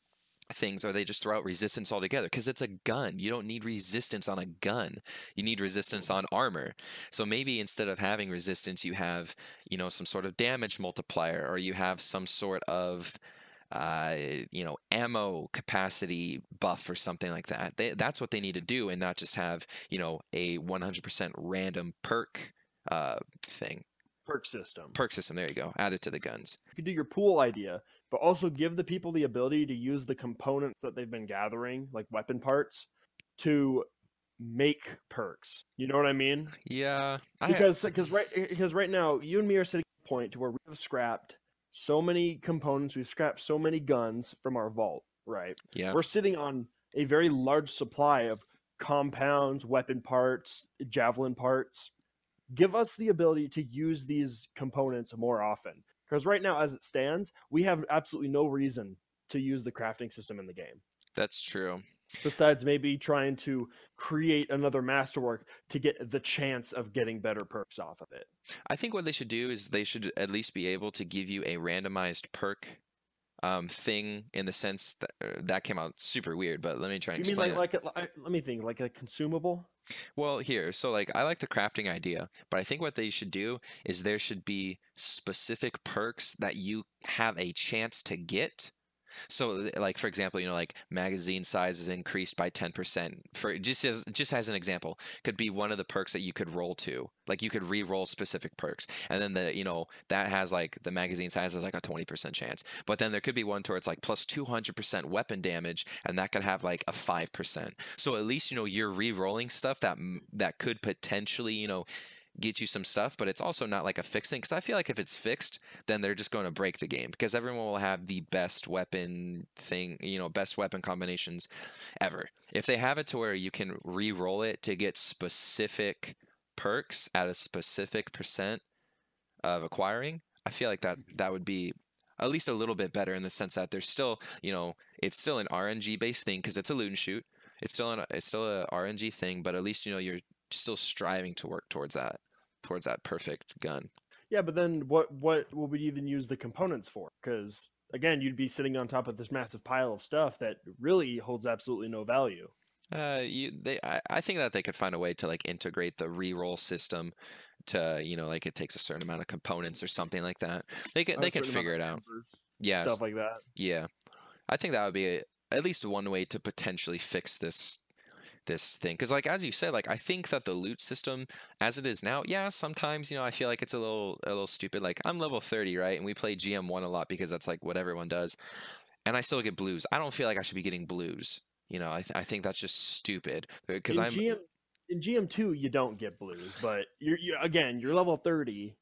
things or they just throw out resistance altogether because it's a gun you don't need resistance on a gun you need resistance on armor so maybe instead of having resistance you have you know some sort of damage multiplier or you have some sort of uh, you know, ammo capacity buff or something like that. They, that's what they need to do, and not just have you know a 100% random perk uh, thing. Perk system. Perk system. There you go. Add it to the guns. You could do your pool idea, but also give the people the ability to use the components that they've been gathering, like weapon parts, to make perks. You know what I mean? Yeah, Because because right eh, because right now you and me are sitting at a point to where we have scrapped so many components, we've scrapped so many guns from our vault, right? yeah. We're sitting on a very large supply of compounds, weapon parts, javelin parts. Give us the ability to use these components more often. Because right now, as it stands, we have absolutely no reason to use the crafting system in the game. That's true. Besides maybe trying to create another masterwork to get the chance of getting better perks off of it. I think what they should do is they should at least be able to give you a randomized perk um, thing in the sense that uh, that came out super weird. But let me try and You mean explain like it. like a, let me think like a consumable? Well, here, so like I like the crafting idea, but I think what they should do is there should be specific perks that you have a chance to get. So, like for example, you know, like magazine size is increased by ten percent. For just as just as an example, could be one of the perks that you could roll to. Like you could re-roll specific perks, and then the you know that has like the magazine size has like a twenty percent chance. But then there could be one where it's like plus two hundred percent weapon damage, and that could have like a five percent. So at least you know you're re-rolling stuff that that could potentially you know get you some stuff, but it's also not like a fixing. Because I feel like if it's fixed, then they're just going to break the game because everyone will have the best weapon thing, you know, best weapon combinations ever. If they have it to where you can re-roll it to get specific perks at a specific percent of acquiring, I feel like that that would be at least a little bit better in the sense that there's still, you know, it's still an RNG based thing because it's a loot and shoot. It's still an it's still a RNG thing, but at least you know you're still striving to work towards that towards that perfect gun. Yeah, but then what what would we even use the components for? Because again, you'd be sitting on top of this massive pile of stuff that really holds absolutely no value. Uh, you they I, I think that they could find a way to like integrate the reroll system to you know like it takes a certain amount of components or something like that. They can they can figure it out. Yeah, stuff like that. Yeah, I think that would be a, at least one way to potentially fix this this thing. Because like as you said, like I think that the loot system as it is now, yeah, sometimes you know I feel like it's a little a little stupid. Like I'm level 30, right, and we play GM one a lot because that's like what everyone does, and I still get blues. I don't feel like I should be getting blues. You know, I th- I think that's just stupid uh, because I'm GM in GM two you don't get blues, but you're you, again you're level thirty.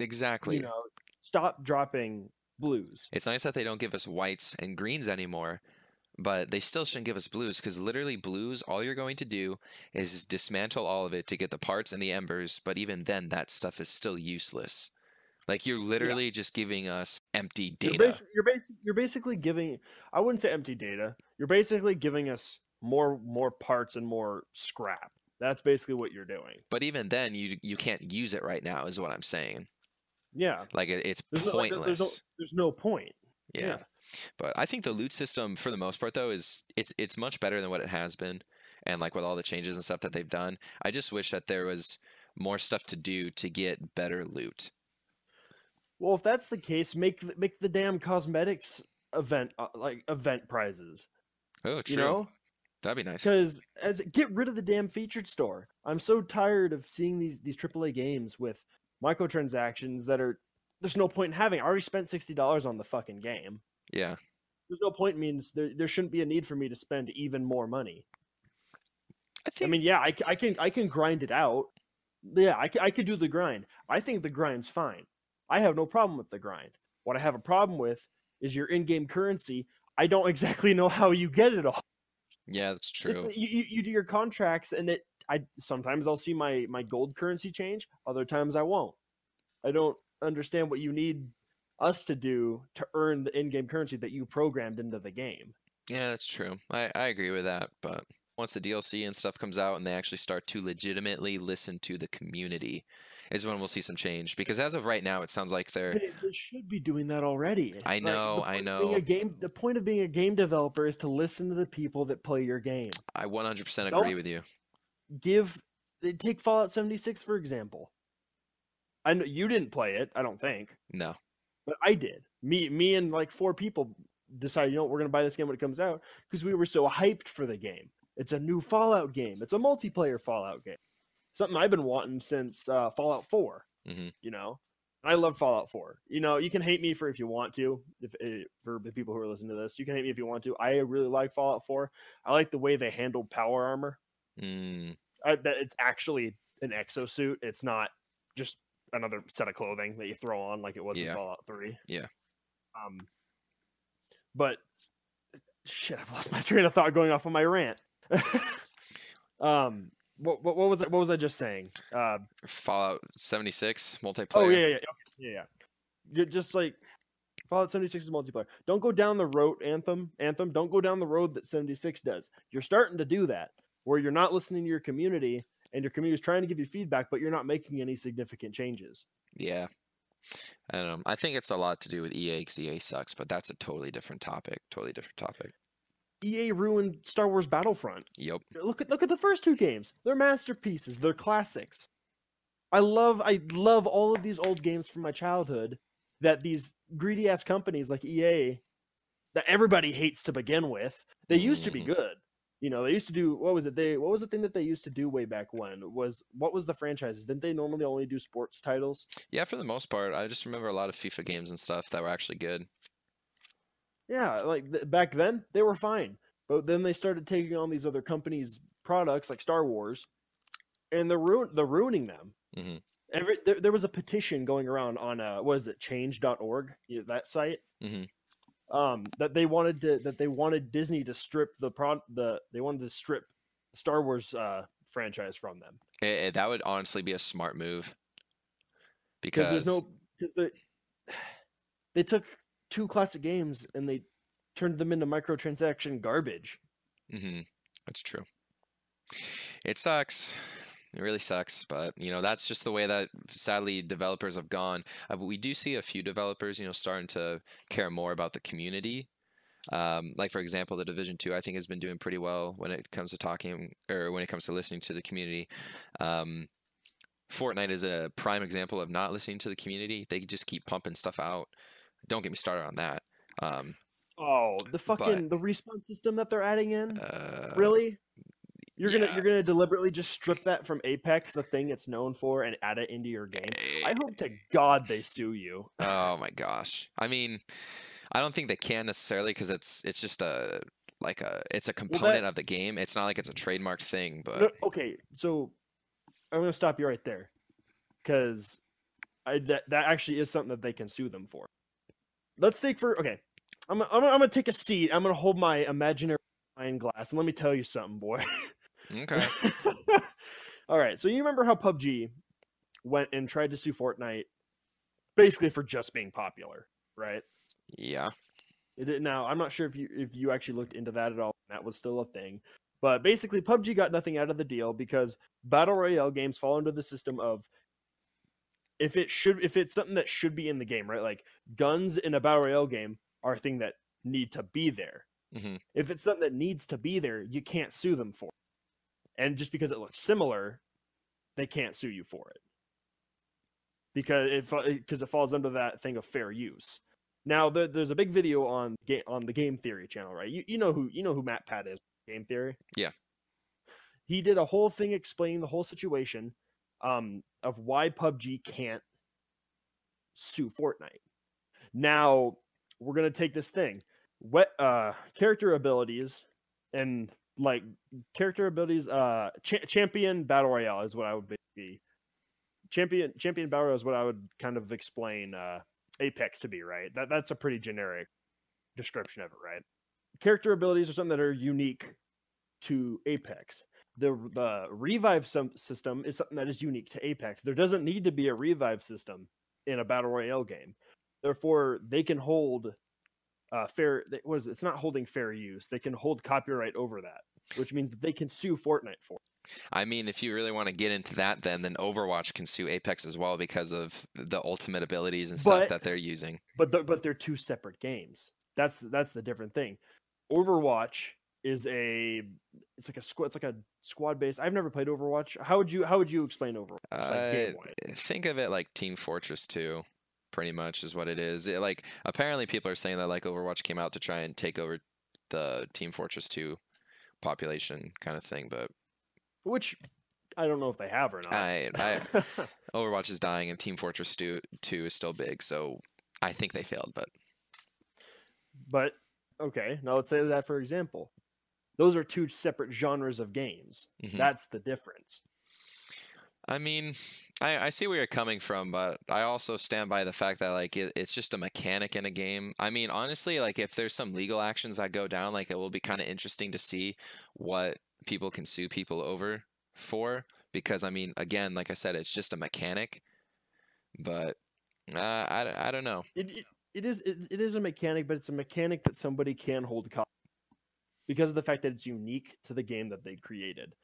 exactly. You know, stop dropping blues. It's nice that they don't give us whites and greens anymore, but they still shouldn't give us blues because literally blues, all you're going to do is dismantle all of it to get the parts and the embers, but even then that stuff is still useless. Like you're literally just giving us empty You're, data. basi- you're, basi- you're basically giving. I wouldn't say empty data. You're basically giving us more more parts and more scrap. That's basically what you're doing. But even then you you can't use it right now is what I'm saying. Yeah. Like it, it's There's no, like, pointless. there's no there's no point. yeah. yeah. But I think the loot system for the most part though is it's it's much better than what it has been. And like with all the changes and stuff that they've done, I just wish that there was more stuff to do to get better loot. Well, if that's the case, make make the damn cosmetics event uh, like event prizes. Oh, true. You know, That'd be nice. because as get rid of the damn featured store. I'm so tired of seeing these these AAA games with microtransactions that are. There's no point in having. I already spent sixty dollars on the fucking game. Yeah. There's no point means there there shouldn't be a need for me to spend even more money. I think... I mean, yeah, I, I can I can grind it out. Yeah, I, I could do the grind. I think the grind's fine. I have no problem with the grind. What I have a problem with is your in-game currency. I don't exactly know how you get it all. yeah, that's true. You, you you do your contracts, and it. I sometimes I'll see my my gold currency change. Other times I won't. I don't understand what you need us to do to earn the in-game currency that you programmed into the game. Yeah, that's true. I, I agree with that. But once the DLC and stuff comes out and they actually start to legitimately listen to the community, is when we'll see some change. Because as of right now, it sounds like they're. They, should be doing that already. I know, the I know. A game. The point of being a game developer is to listen to the people that play your game. I 100% agree Don't- with you. Give eh, take Fallout 76 for example. I know you didn't play it. I don't think, No. But I did. Me, me, and like four people decided, you know, we're gonna buy this game when it comes out because we were so hyped for the game. It's a new Fallout game. It's a multiplayer Fallout game. Something I've been wanting since uh, Fallout 4. Mhm. You know, I love Fallout 4. You know, you can hate me for if you want to. If eh, for the people who are listening to this, you can hate me if you want to. I really like Fallout 4. I like the way they handled power armor. Mm, I, that it's actually an exosuit. It's not just another set of clothing that you throw on like it was Yeah. in Fallout 3. Yeah. Um but shit, I've lost my train of thought going off on my rant. um what, what what was it what was I just saying? Uh Fallout 76 multiplayer. oh yeah yeah yeah yeah yeah. You're just like Fallout 76 is multiplayer. Don't go down the road anthem anthem. Don't go down the road that 76 does. You're starting to do that where you're not listening to your community and your community is trying to give you feedback, but you're not making any significant changes. Yeah. I don't know. I think it's a lot to do with EA because EA sucks, but that's a totally different topic. Totally different topic. EA ruined Star Wars Battlefront. Yep. Look at look at the first two games. They're masterpieces. They're classics. I love I love all of these old games from my childhood that these greedy ass companies like EA that everybody hates to begin with. They used to be Mhm. good. You know, they used to do what was it? They what was the thing that they used to do way back when? Was what was the franchises? Didn't they normally only do sports titles? Yeah, for the most part, I just remember a lot of FIFA games and stuff that were actually good. Yeah, like th- back then they were fine, but then they started taking on these other companies' products like Star Wars, and they're ruin they're ruining them. Mhm. Every there, there was a petition going around on uh what is it change.org that site Mhm. Um that they wanted to that they wanted Disney to strip the prod the they wanted to strip Star Wars uh franchise from them Eh, eh, that would honestly be a smart move. because there's no because they they took two classic games and they turned them into microtransaction garbage. Mm-hmm. That's true. It sucks. It really sucks, but you know that's just the way that sadly developers have gone. Uh, but we do see a few developers, you know, starting to care more about the community. Um, like for example, the Division Two, I think, has been doing pretty well when it comes to talking or when it comes to listening to the community. Um, Fortnite is a prime example of not listening to the community. They just keep pumping stuff out. Don't get me started on that. Um, Oh, the fucking the respawn system that they're adding in. uh, really? You're gonna you're gonna deliberately just strip that from Apex, the thing it's known for, and add it into your game. I hope to God they sue you. Oh my gosh. I mean, I don't think they can necessarily because it's it's just a like a it's a component of the game. It's not like it's a trademark thing, but No, okay, so I'm gonna stop you right there, because I that that actually is something that they can sue them for. Let's take for okay. I'm I'm, I'm gonna take a seat. I'm gonna hold my imaginary wine glass, and let me tell you something, boy. okay. All right. So you remember how PUBG went and tried to sue Fortnite basically for just being popular, right? Yeah. It now I'm not sure if you if you actually looked into that at all. That was still a thing. But basically PUBG got nothing out of the deal because battle royale games fall under the system of if it should if it's something that should be in the game, right? Like guns in a battle royale game are a thing that need to be there. Mhm. If it's something that needs to be there, you can't sue them for. And just because it looks similar, they can't sue you for it. Because it because it falls under that thing of fair use. Now there, there's a big video on game on the Game Theory channel, right? You you know who you know who MatPat is, Game Theory. Yeah. He did a whole thing explaining the whole situation um, of why PUBG can't sue Fortnite. Now we're gonna take this thing, what uh, character abilities and like character abilities. Uh, cha- champion battle royale is what I would be. Champion champion battle royale is what I would kind of explain uh, Apex to be. Right. That that's a pretty generic description of it. Right. Character abilities are something that are unique to Apex. The the revive system is something that is unique to Apex. There doesn't need to be a revive system in a battle royale game. Therefore, they can hold uh, fair. What is it? It's not holding fair use. They can hold copyright over that, which means that they can sue Fortnite for. it. I mean, if you really want to get into that, then then Overwatch can sue Apex as well because of the ultimate abilities and stuff But- that they're using. But the, but they're two separate games. That's that's the different thing. Overwatch is a it's like a squad it's like a squad based. I've never played Overwatch. How would you how would you explain Overwatch? Like Uh, think of it like Team Fortress 2, pretty much is what it is. It, like apparently people are saying that like Overwatch came out to try and take over the Team Fortress 2 population kind of thing, but Which I don't know if they have or not. I, I Overwatch is dying and Team Fortress 2, 2 is still big, so I think they failed, but but okay, now let's say that for example. Those are two separate genres of games. Mhm. That's the difference. I mean, I, I see where you're coming from, but I also stand by the fact that like it, it's just a mechanic in a game. I mean, honestly, like if there's some legal actions that go down, like it will be kind of interesting to see what people can sue people over for. Because I mean, again, like I said, it's just a mechanic. But uh, I, I don't know. It, it, it is it, it is a mechanic, but it's a mechanic that somebody can hold because of the fact that it's unique to the game that they created.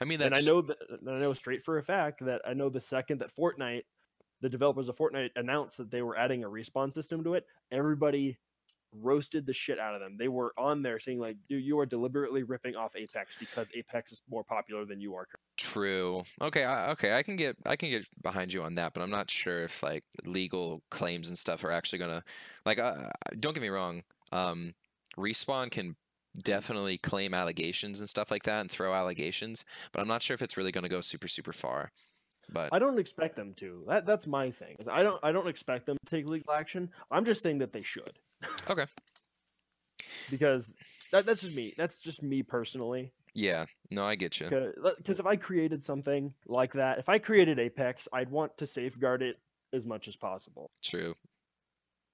I mean, and I know that I know straight for a fact that I know the second that Fortnite, the developers of Fortnite announced that they were adding a respawn system to it, everybody roasted the shit out of them. They were on there saying like, "Dude, you are deliberately ripping off Apex because Apex is more popular than you are." True. Okay. I, okay. I can get I can get behind you on that, but I'm not sure if like legal claims and stuff are actually gonna like. Uh, don't get me wrong. Um, respawn can definitely claim allegations and stuff like that and throw allegations, but I'm not sure if it's really gonna go super super far. But I don't expect them to. That that's my thing. I don't I don't expect them to take legal action. I'm just saying that they should. Okay. because that, that's just me. That's just me personally. yeah, no, I get you. Because if I created something like that, if I created Apex, I'd want to safeguard it as much as possible. True.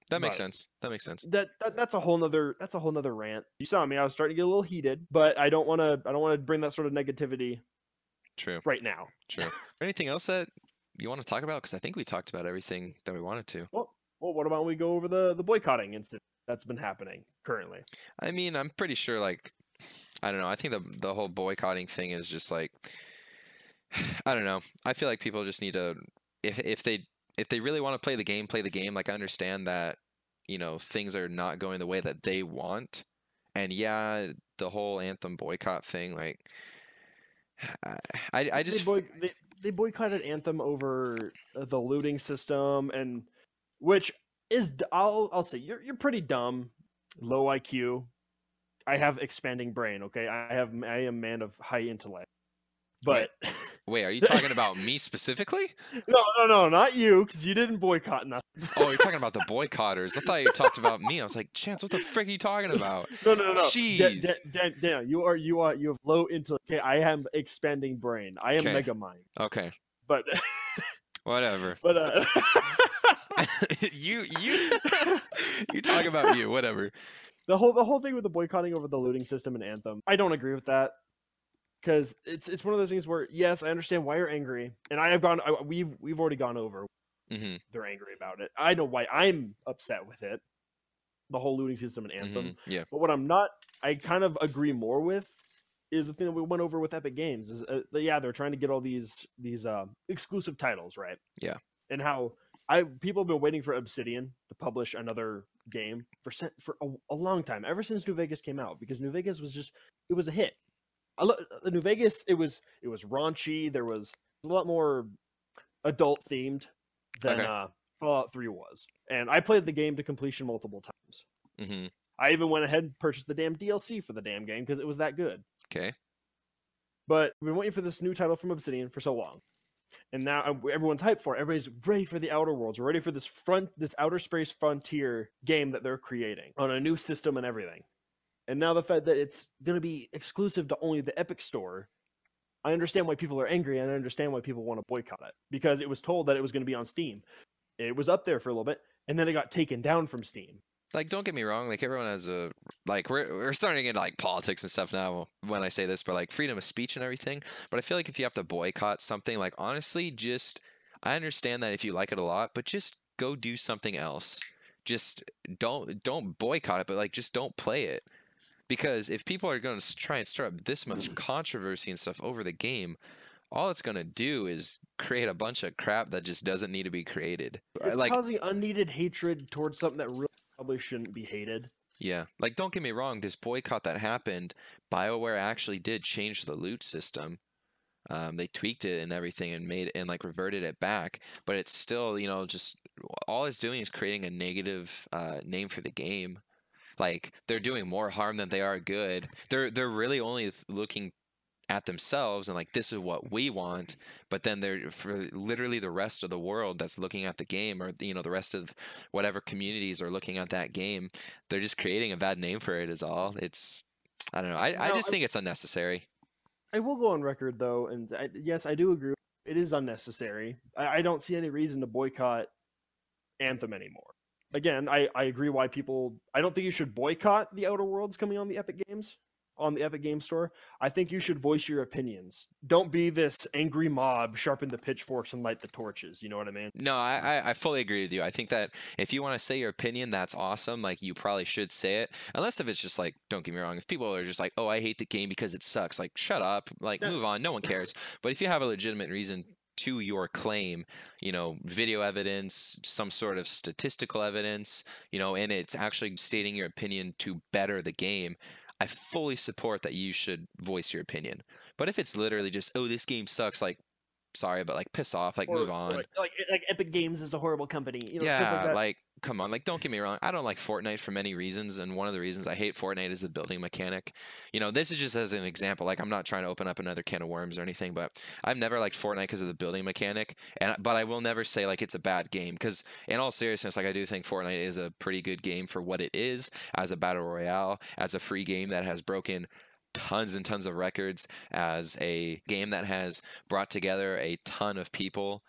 That makes But- sense. That makes sense. That, that that's a whole nother that's a whole nother rant. You saw me; I was starting to get a little heated, but I don't want to I don't want to bring that sort of negativity True. right now. True. Anything else that you want to talk about? Because I think we talked about everything that we wanted to. Well, what about we go over the the boycotting incident that's been happening currently? I mean, I'm pretty sure like I don't know. I think the the whole boycotting thing is just like I don't know. I feel like people just need to if if they if they really want to play the game, play the game. Like I understand that, you know, things are not going the way that they want. And yeah, the whole anthem boycott thing like I I, I just they, boy, they, they boycotted Anthem over the looting system, and which is I'll I'll say you're you're pretty dumb, low IQ. I have expanding brain. Okay, I have I am man of high intellect. But Wait, are you talking about me specifically? no, no, no, not you, because you didn't boycott nothing. Oh, you're talking about the boycotters. I thought you talked about me. I was like, Chance, what the frick are you talking about? No, no, no, Jeez. da- da- Dan, you are you are you have low intellect. Okay, I have expanding brain. I am Okay. mega mind. Okay, But whatever. but uh, you you you talk about you, whatever. the whole the whole thing with the boycotting over the looting system and anthem i don't agree with that because it's it's one of those things where yes i understand why you're angry and i have gone I, we've we've already gone over hmm they're angry about it i know why i'm upset with it the whole looting system and anthem hmm Yeah. but what i'm not i kind of agree more with is the thing that we went over with epic games is uh, that, yeah they're trying to get all these these uh, exclusive titles right Yeah. and how i people have been waiting for obsidian to publish another game for for a, a long time ever since new vegas came out because new vegas was just it was a hit I lo- uh, new vegas it was it was raunchy there was a lot more adult themed than Okay. uh fallout 3 was and i played the game to completion multiple times hmm I even went ahead and purchased the damn DLC for the damn game because it was that good. Okay. But we've been waiting for this new title from Obsidian for so long, and now uh, everyone's hyped for it. Everybody's ready for the Outer Worlds. We're ready for this front, this outer space frontier game that they're creating on a new system and everything. And now the fact that it's going to be exclusive to only the Epic Store, I understand why people are angry, and I understand why people want to boycott it because it was told that it was going to be on Steam. It was up there for a little bit, and then it got taken down from Steam. Like, don't get me wrong. Like, everyone has a like. We're we're starting to get into, like politics and stuff now. When I say this, but like freedom of speech and everything. But I feel like if you have to boycott something, like honestly, just I understand that if you like it a lot, but just go do something else. Just don't don't boycott it, but like just don't play it. Because if people are going to try and stir up this much controversy and stuff over the game, all it's going to do is create a bunch of crap that just doesn't need to be created. It's like causing unneeded hatred towards something that really probably shouldn't be hated. Yeah, like don't get me wrong, this boycott that happened, BioWare actually did change the loot system. Um, they tweaked it and everything and made and like reverted it back, but it's still you know just all it's doing is creating a negative uh, name for the game. Like they're doing more harm than they are good. They're they're really only looking at themselves and like this is what we want but then they're for literally the rest of the world that's looking at the game or you know the rest of whatever communities are looking at that game they're just creating a bad name for it is all it's i don't know i, I just I, think it's unnecessary I will go on record though, and I, yes, I do agree. It is unnecessary. I, I don't see any reason to boycott Anthem anymore. Again, I, I agree why people. I don't think you should boycott the Outer Worlds coming on the Epic Games on the Epic Game Store, I think you should voice your opinions. Don't be this angry mob, sharpen the pitchforks and light the torches. You know what I mean? No, I, I fully agree with you. I think that if you want to say your opinion, that's awesome. Like you probably should say it, unless if it's just like, don't get me wrong, if people are just like, oh, I hate the game because it sucks, like shut up, like move on, no one cares. But if you have a legitimate reason to your claim, you know, video evidence, some sort of statistical evidence, you know, and it's actually stating your opinion to better the game. I fully support that you should voice your opinion. But if it's literally just, oh, this game sucks, like, sorry, but like, piss off, like, Or- move on. Like, like like Epic Games is a horrible company. You know, yeah, like like, come on, like, don't get me wrong. I don't like Fortnite for many reasons, and one of the reasons I hate Fortnite is the building mechanic. You know, this is just as an example. Like, I'm not trying to open up another can of worms or anything, but I've never liked Fortnite because of the building mechanic. And but I will never say like it's a bad game because, in all seriousness, like I do think Fortnite is a pretty good game for what it is as a battle royale, as a free game that has broken tons and tons of records as a game that has brought together a ton of people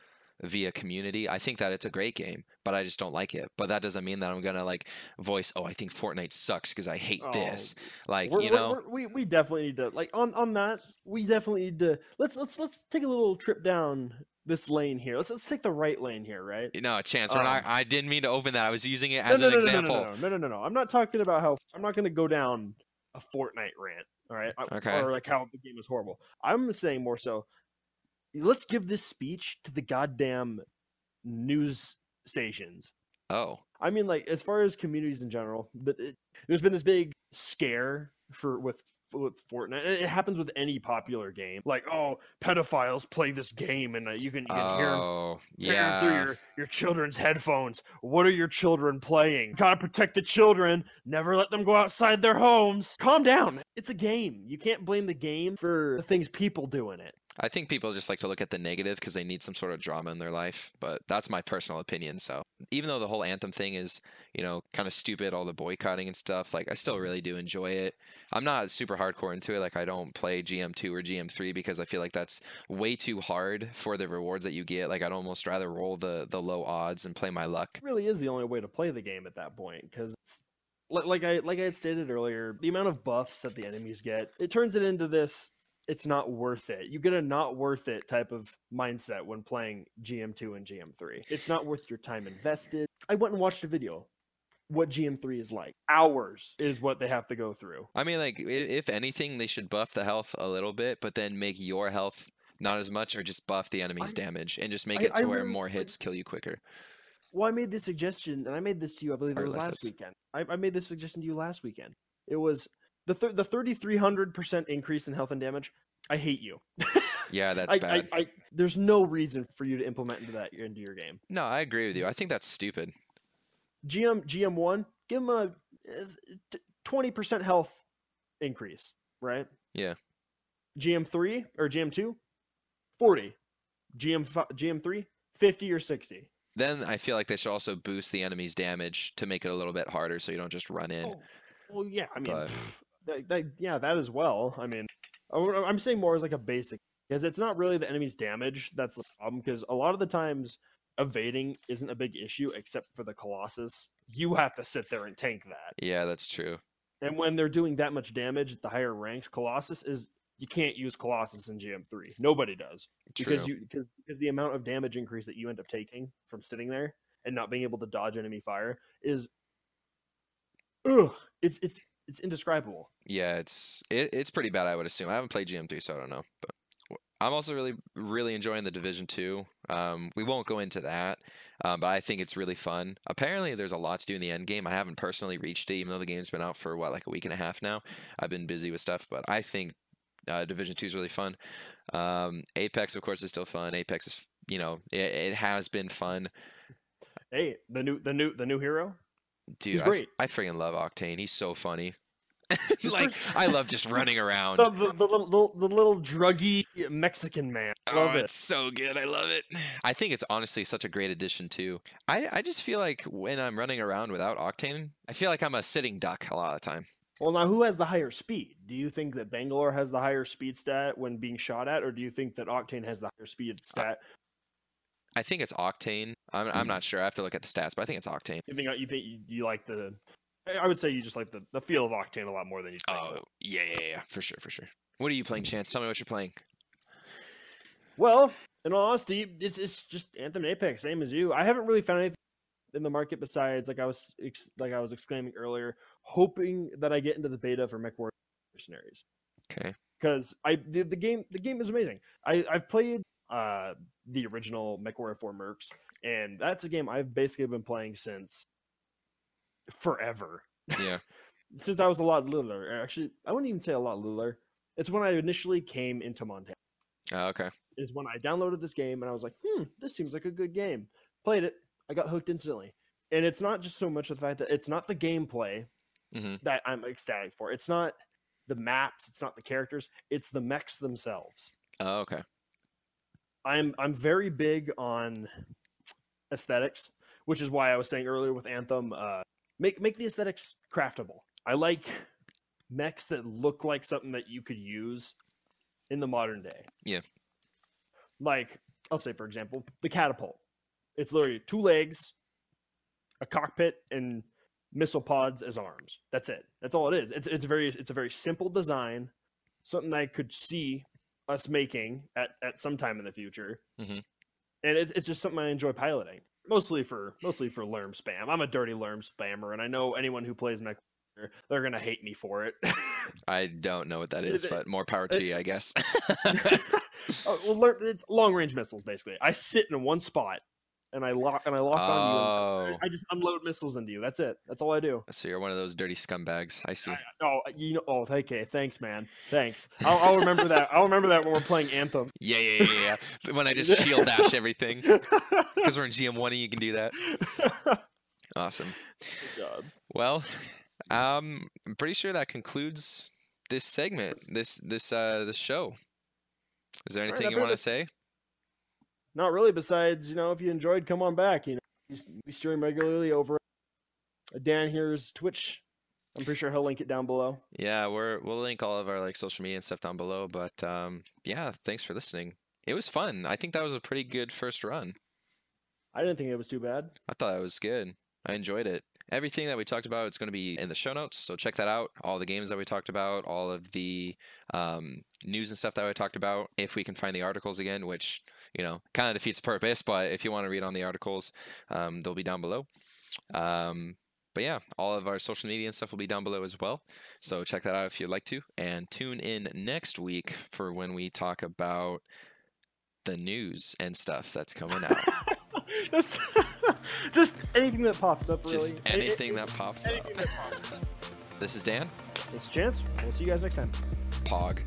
via community. I think that it's a great game, but I just don't like it. But that doesn't mean that I'm gonna like voice, oh, I think Fortnite sucks because I hate Oh, this. Like you know, we we definitely need to like on on that. We definitely need to let's let's let's take a little trip down this lane here. Let's let's take the right lane here, right? no chance. We're not. um, I didn't mean to open that. I was using it No, as no, an no, no, example. No, no, no, no, no, no, no. I'm not talking about how I'm not going to go down a Fortnite rant. All right, Okay. or like how the game is horrible. I'm saying more so. Let's give this speech to the goddamn news stations. Oh, I mean, like as far as communities in general, but it, there's been this big scare for with with Fortnite. It happens with any popular game. Like, oh, pedophiles play this game, and uh, you can you can hear oh, hear 'em through yeah. your, your children's headphones. What are your children playing? Gotta protect the children. Never let them go outside their homes. Calm down. It's a game. You can't blame the game for the things people do in it. I think people just like to look at the negative because they need some sort of drama in their life. But that's my personal opinion. So even though the whole anthem thing is, you know, kind of stupid, all the boycotting and stuff, like I still really do enjoy it. I'm not super hardcore into it. Like I don't play GM2 or GM3 because I feel like that's way too hard for the rewards that you get. Like I'd almost rather roll the the low odds and play my luck. It really is the only way to play the game at that point because like, like I like I had stated earlier, the amount of buffs that the enemies get, it turns it into this it's not worth it. You get a not worth it type of mindset when playing GM2 and GM3. It's not worth your time invested. I went and watched a video what GM3 is like. Hours is what they have to go through. I mean, like if anything, they should buff the health a little bit, but then make your health not as much, or just buff the enemy's I- damage and just make I- it I to where literally- more hits kill you quicker. Well, I made this suggestion, and I made this to you. I believe it Or was last hits. weekend. I, I made this suggestion to you last weekend. It was the th- the thirty three hundred percent increase in health and damage. I hate you. Yeah, that's I, bad. I, I, there's no reason for you to implement into that into your game. No, I agree with you. I think that's stupid. GM GM one, give him a uh, twenty percent health increase, right? Yeah. GM three or GM two, 40. gm gm3 50 or sixty. Then I feel like they should also boost the enemy's damage to make it a little bit harder, so you don't just run in. Oh, well, yeah. I mean, But- pff, that, that, yeah, that as well. I mean, I'm saying more as like a basic because it's not really the enemy's damage that's the problem. Because a lot of the times, evading isn't a big issue except for the Colossus. You have to sit there and tank that. Yeah, that's true. And when they're doing that much damage at the higher ranks, Colossus is you can't use Colossus in GM3. Nobody does True. because you because because the amount of damage increase that you end up taking from sitting there and not being able to dodge enemy fire is ugh, it's it's it's indescribable. Yeah, it's it, it's pretty bad. I would assume. I haven't played GM3, so I don't know. But I'm also really really enjoying the Division Two. Um, we won't go into that, um, but I think it's really fun. Apparently, there's a lot to do in the end game. I haven't personally reached it, even though the game's been out for what like a week and a half now. I've been busy with stuff, but I think Uh, Division Two is really fun. Um, Apex, of course, is still fun. Apex is, you know, it, it has been fun. Hey, the new the new the new hero. Dude, I. I freaking love Octane. He's so funny. like I love just running around. The, the, the, little, the, little druggy Mexican man. I oh, love oh, it. it's so good. I love it. I think it's honestly such a great addition too. I I just feel like when I'm running around without Octane, I feel like I'm a sitting duck a lot of the time. Well, now who has the higher speed? Do you think that Bangalore has the higher speed stat when being shot at, or do you think that Octane has the higher speed stat? I think it's Octane. I'm I'm not sure. I have to look at the stats, but I think it's Octane. You think you think you, you like the? I- I would say you just like the, the feel of Octane a lot more than you. think. Oh yeah, yeah, yeah, for sure, for sure. What are you playing, Chance? Tell me what you're playing. Well, in all honesty, it's it's just Anthem and Apex, same as you. I haven't really found anything in the market besides like I was ex- like I was exclaiming earlier, hoping that I get into the beta for MechWarrior Mercenaries Okay. because I the, the game the game is amazing. I I've played uh the original MechWarrior 4 Mercs, and that's a game I've basically been playing since forever. Yeah. since I was a lot littler. Actually, I wouldn't even say a lot littler. It's when I initially came into Montana. Oh, okay. Is when I downloaded this game and I was like, hmm, this seems like a good game. Played it, I got hooked instantly. And it's not just so much the fact that it's not the gameplay Mhm. that I'm ecstatic for. It's not the maps, it's not the characters, it's the mechs themselves. Oh, okay. I'm I'm very big on aesthetics, which is why I was saying earlier with Anthem, uh, make make the aesthetics craftable. I like mechs that look like something that you could use in the modern day. Yeah. Like I'll say for example, the catapult. It's literally two legs, a cockpit, and missile pods as arms. That's it. That's all it is. It's it's very it's a very simple design, something I could see us making at, at some time in the future. Mhm. And it's it's just something I enjoy piloting. Mostly for mostly for LRM spam. I'm a dirty LRM spammer, and I know anyone who plays Mech they're gonna hate me for it. I don't know what that is, it- but more power to you, I guess. oh, well, it's long range missiles basically. I sit in one spot and I lock and I lock onto you. oh, And I just unload missiles into you. That's it. That's all I do. so you're one of those dirty scumbags. I see. Oh, you know. Oh, okay. Thanks, man. Thanks. I'll, I'll remember that. I'll remember that when we're playing Anthem. Yeah, yeah, yeah, yeah. when I just shield dash everything because we're in GM1 and you can do that. Awesome. Well, um, I'm pretty sure that concludes this segment, this this uh this show. Is there anything I you want to say? Not really. Besides, you know, if you enjoyed, come on back. You know, we, stream regularly over at Dan here's Twitch. I'm pretty sure he'll link it down below. Yeah, we're we'll link all of our like social media and stuff down below. But um, yeah, thanks for listening. It was fun. I think that was a pretty good first run. I didn't think it was too bad. I thought it was good. I enjoyed it. Everything that we talked about, it's going to be in the show notes. So check that out. All the games that we talked about, all of the um, news and stuff that we talked about. If we can find the articles again, which you know kind of defeats the purpose, but if you want to read on the articles, um, they'll be down below. Um, but yeah, all of our social media and stuff will be down below as well. So check that out if you'd like to, and tune in next week for when we talk about the news and stuff that's coming out. That's just anything that pops up. Really. Just A- a- anything that pops up. anything that pops up. This is Dan. It's Chance. We'll see you guys next time. Pog.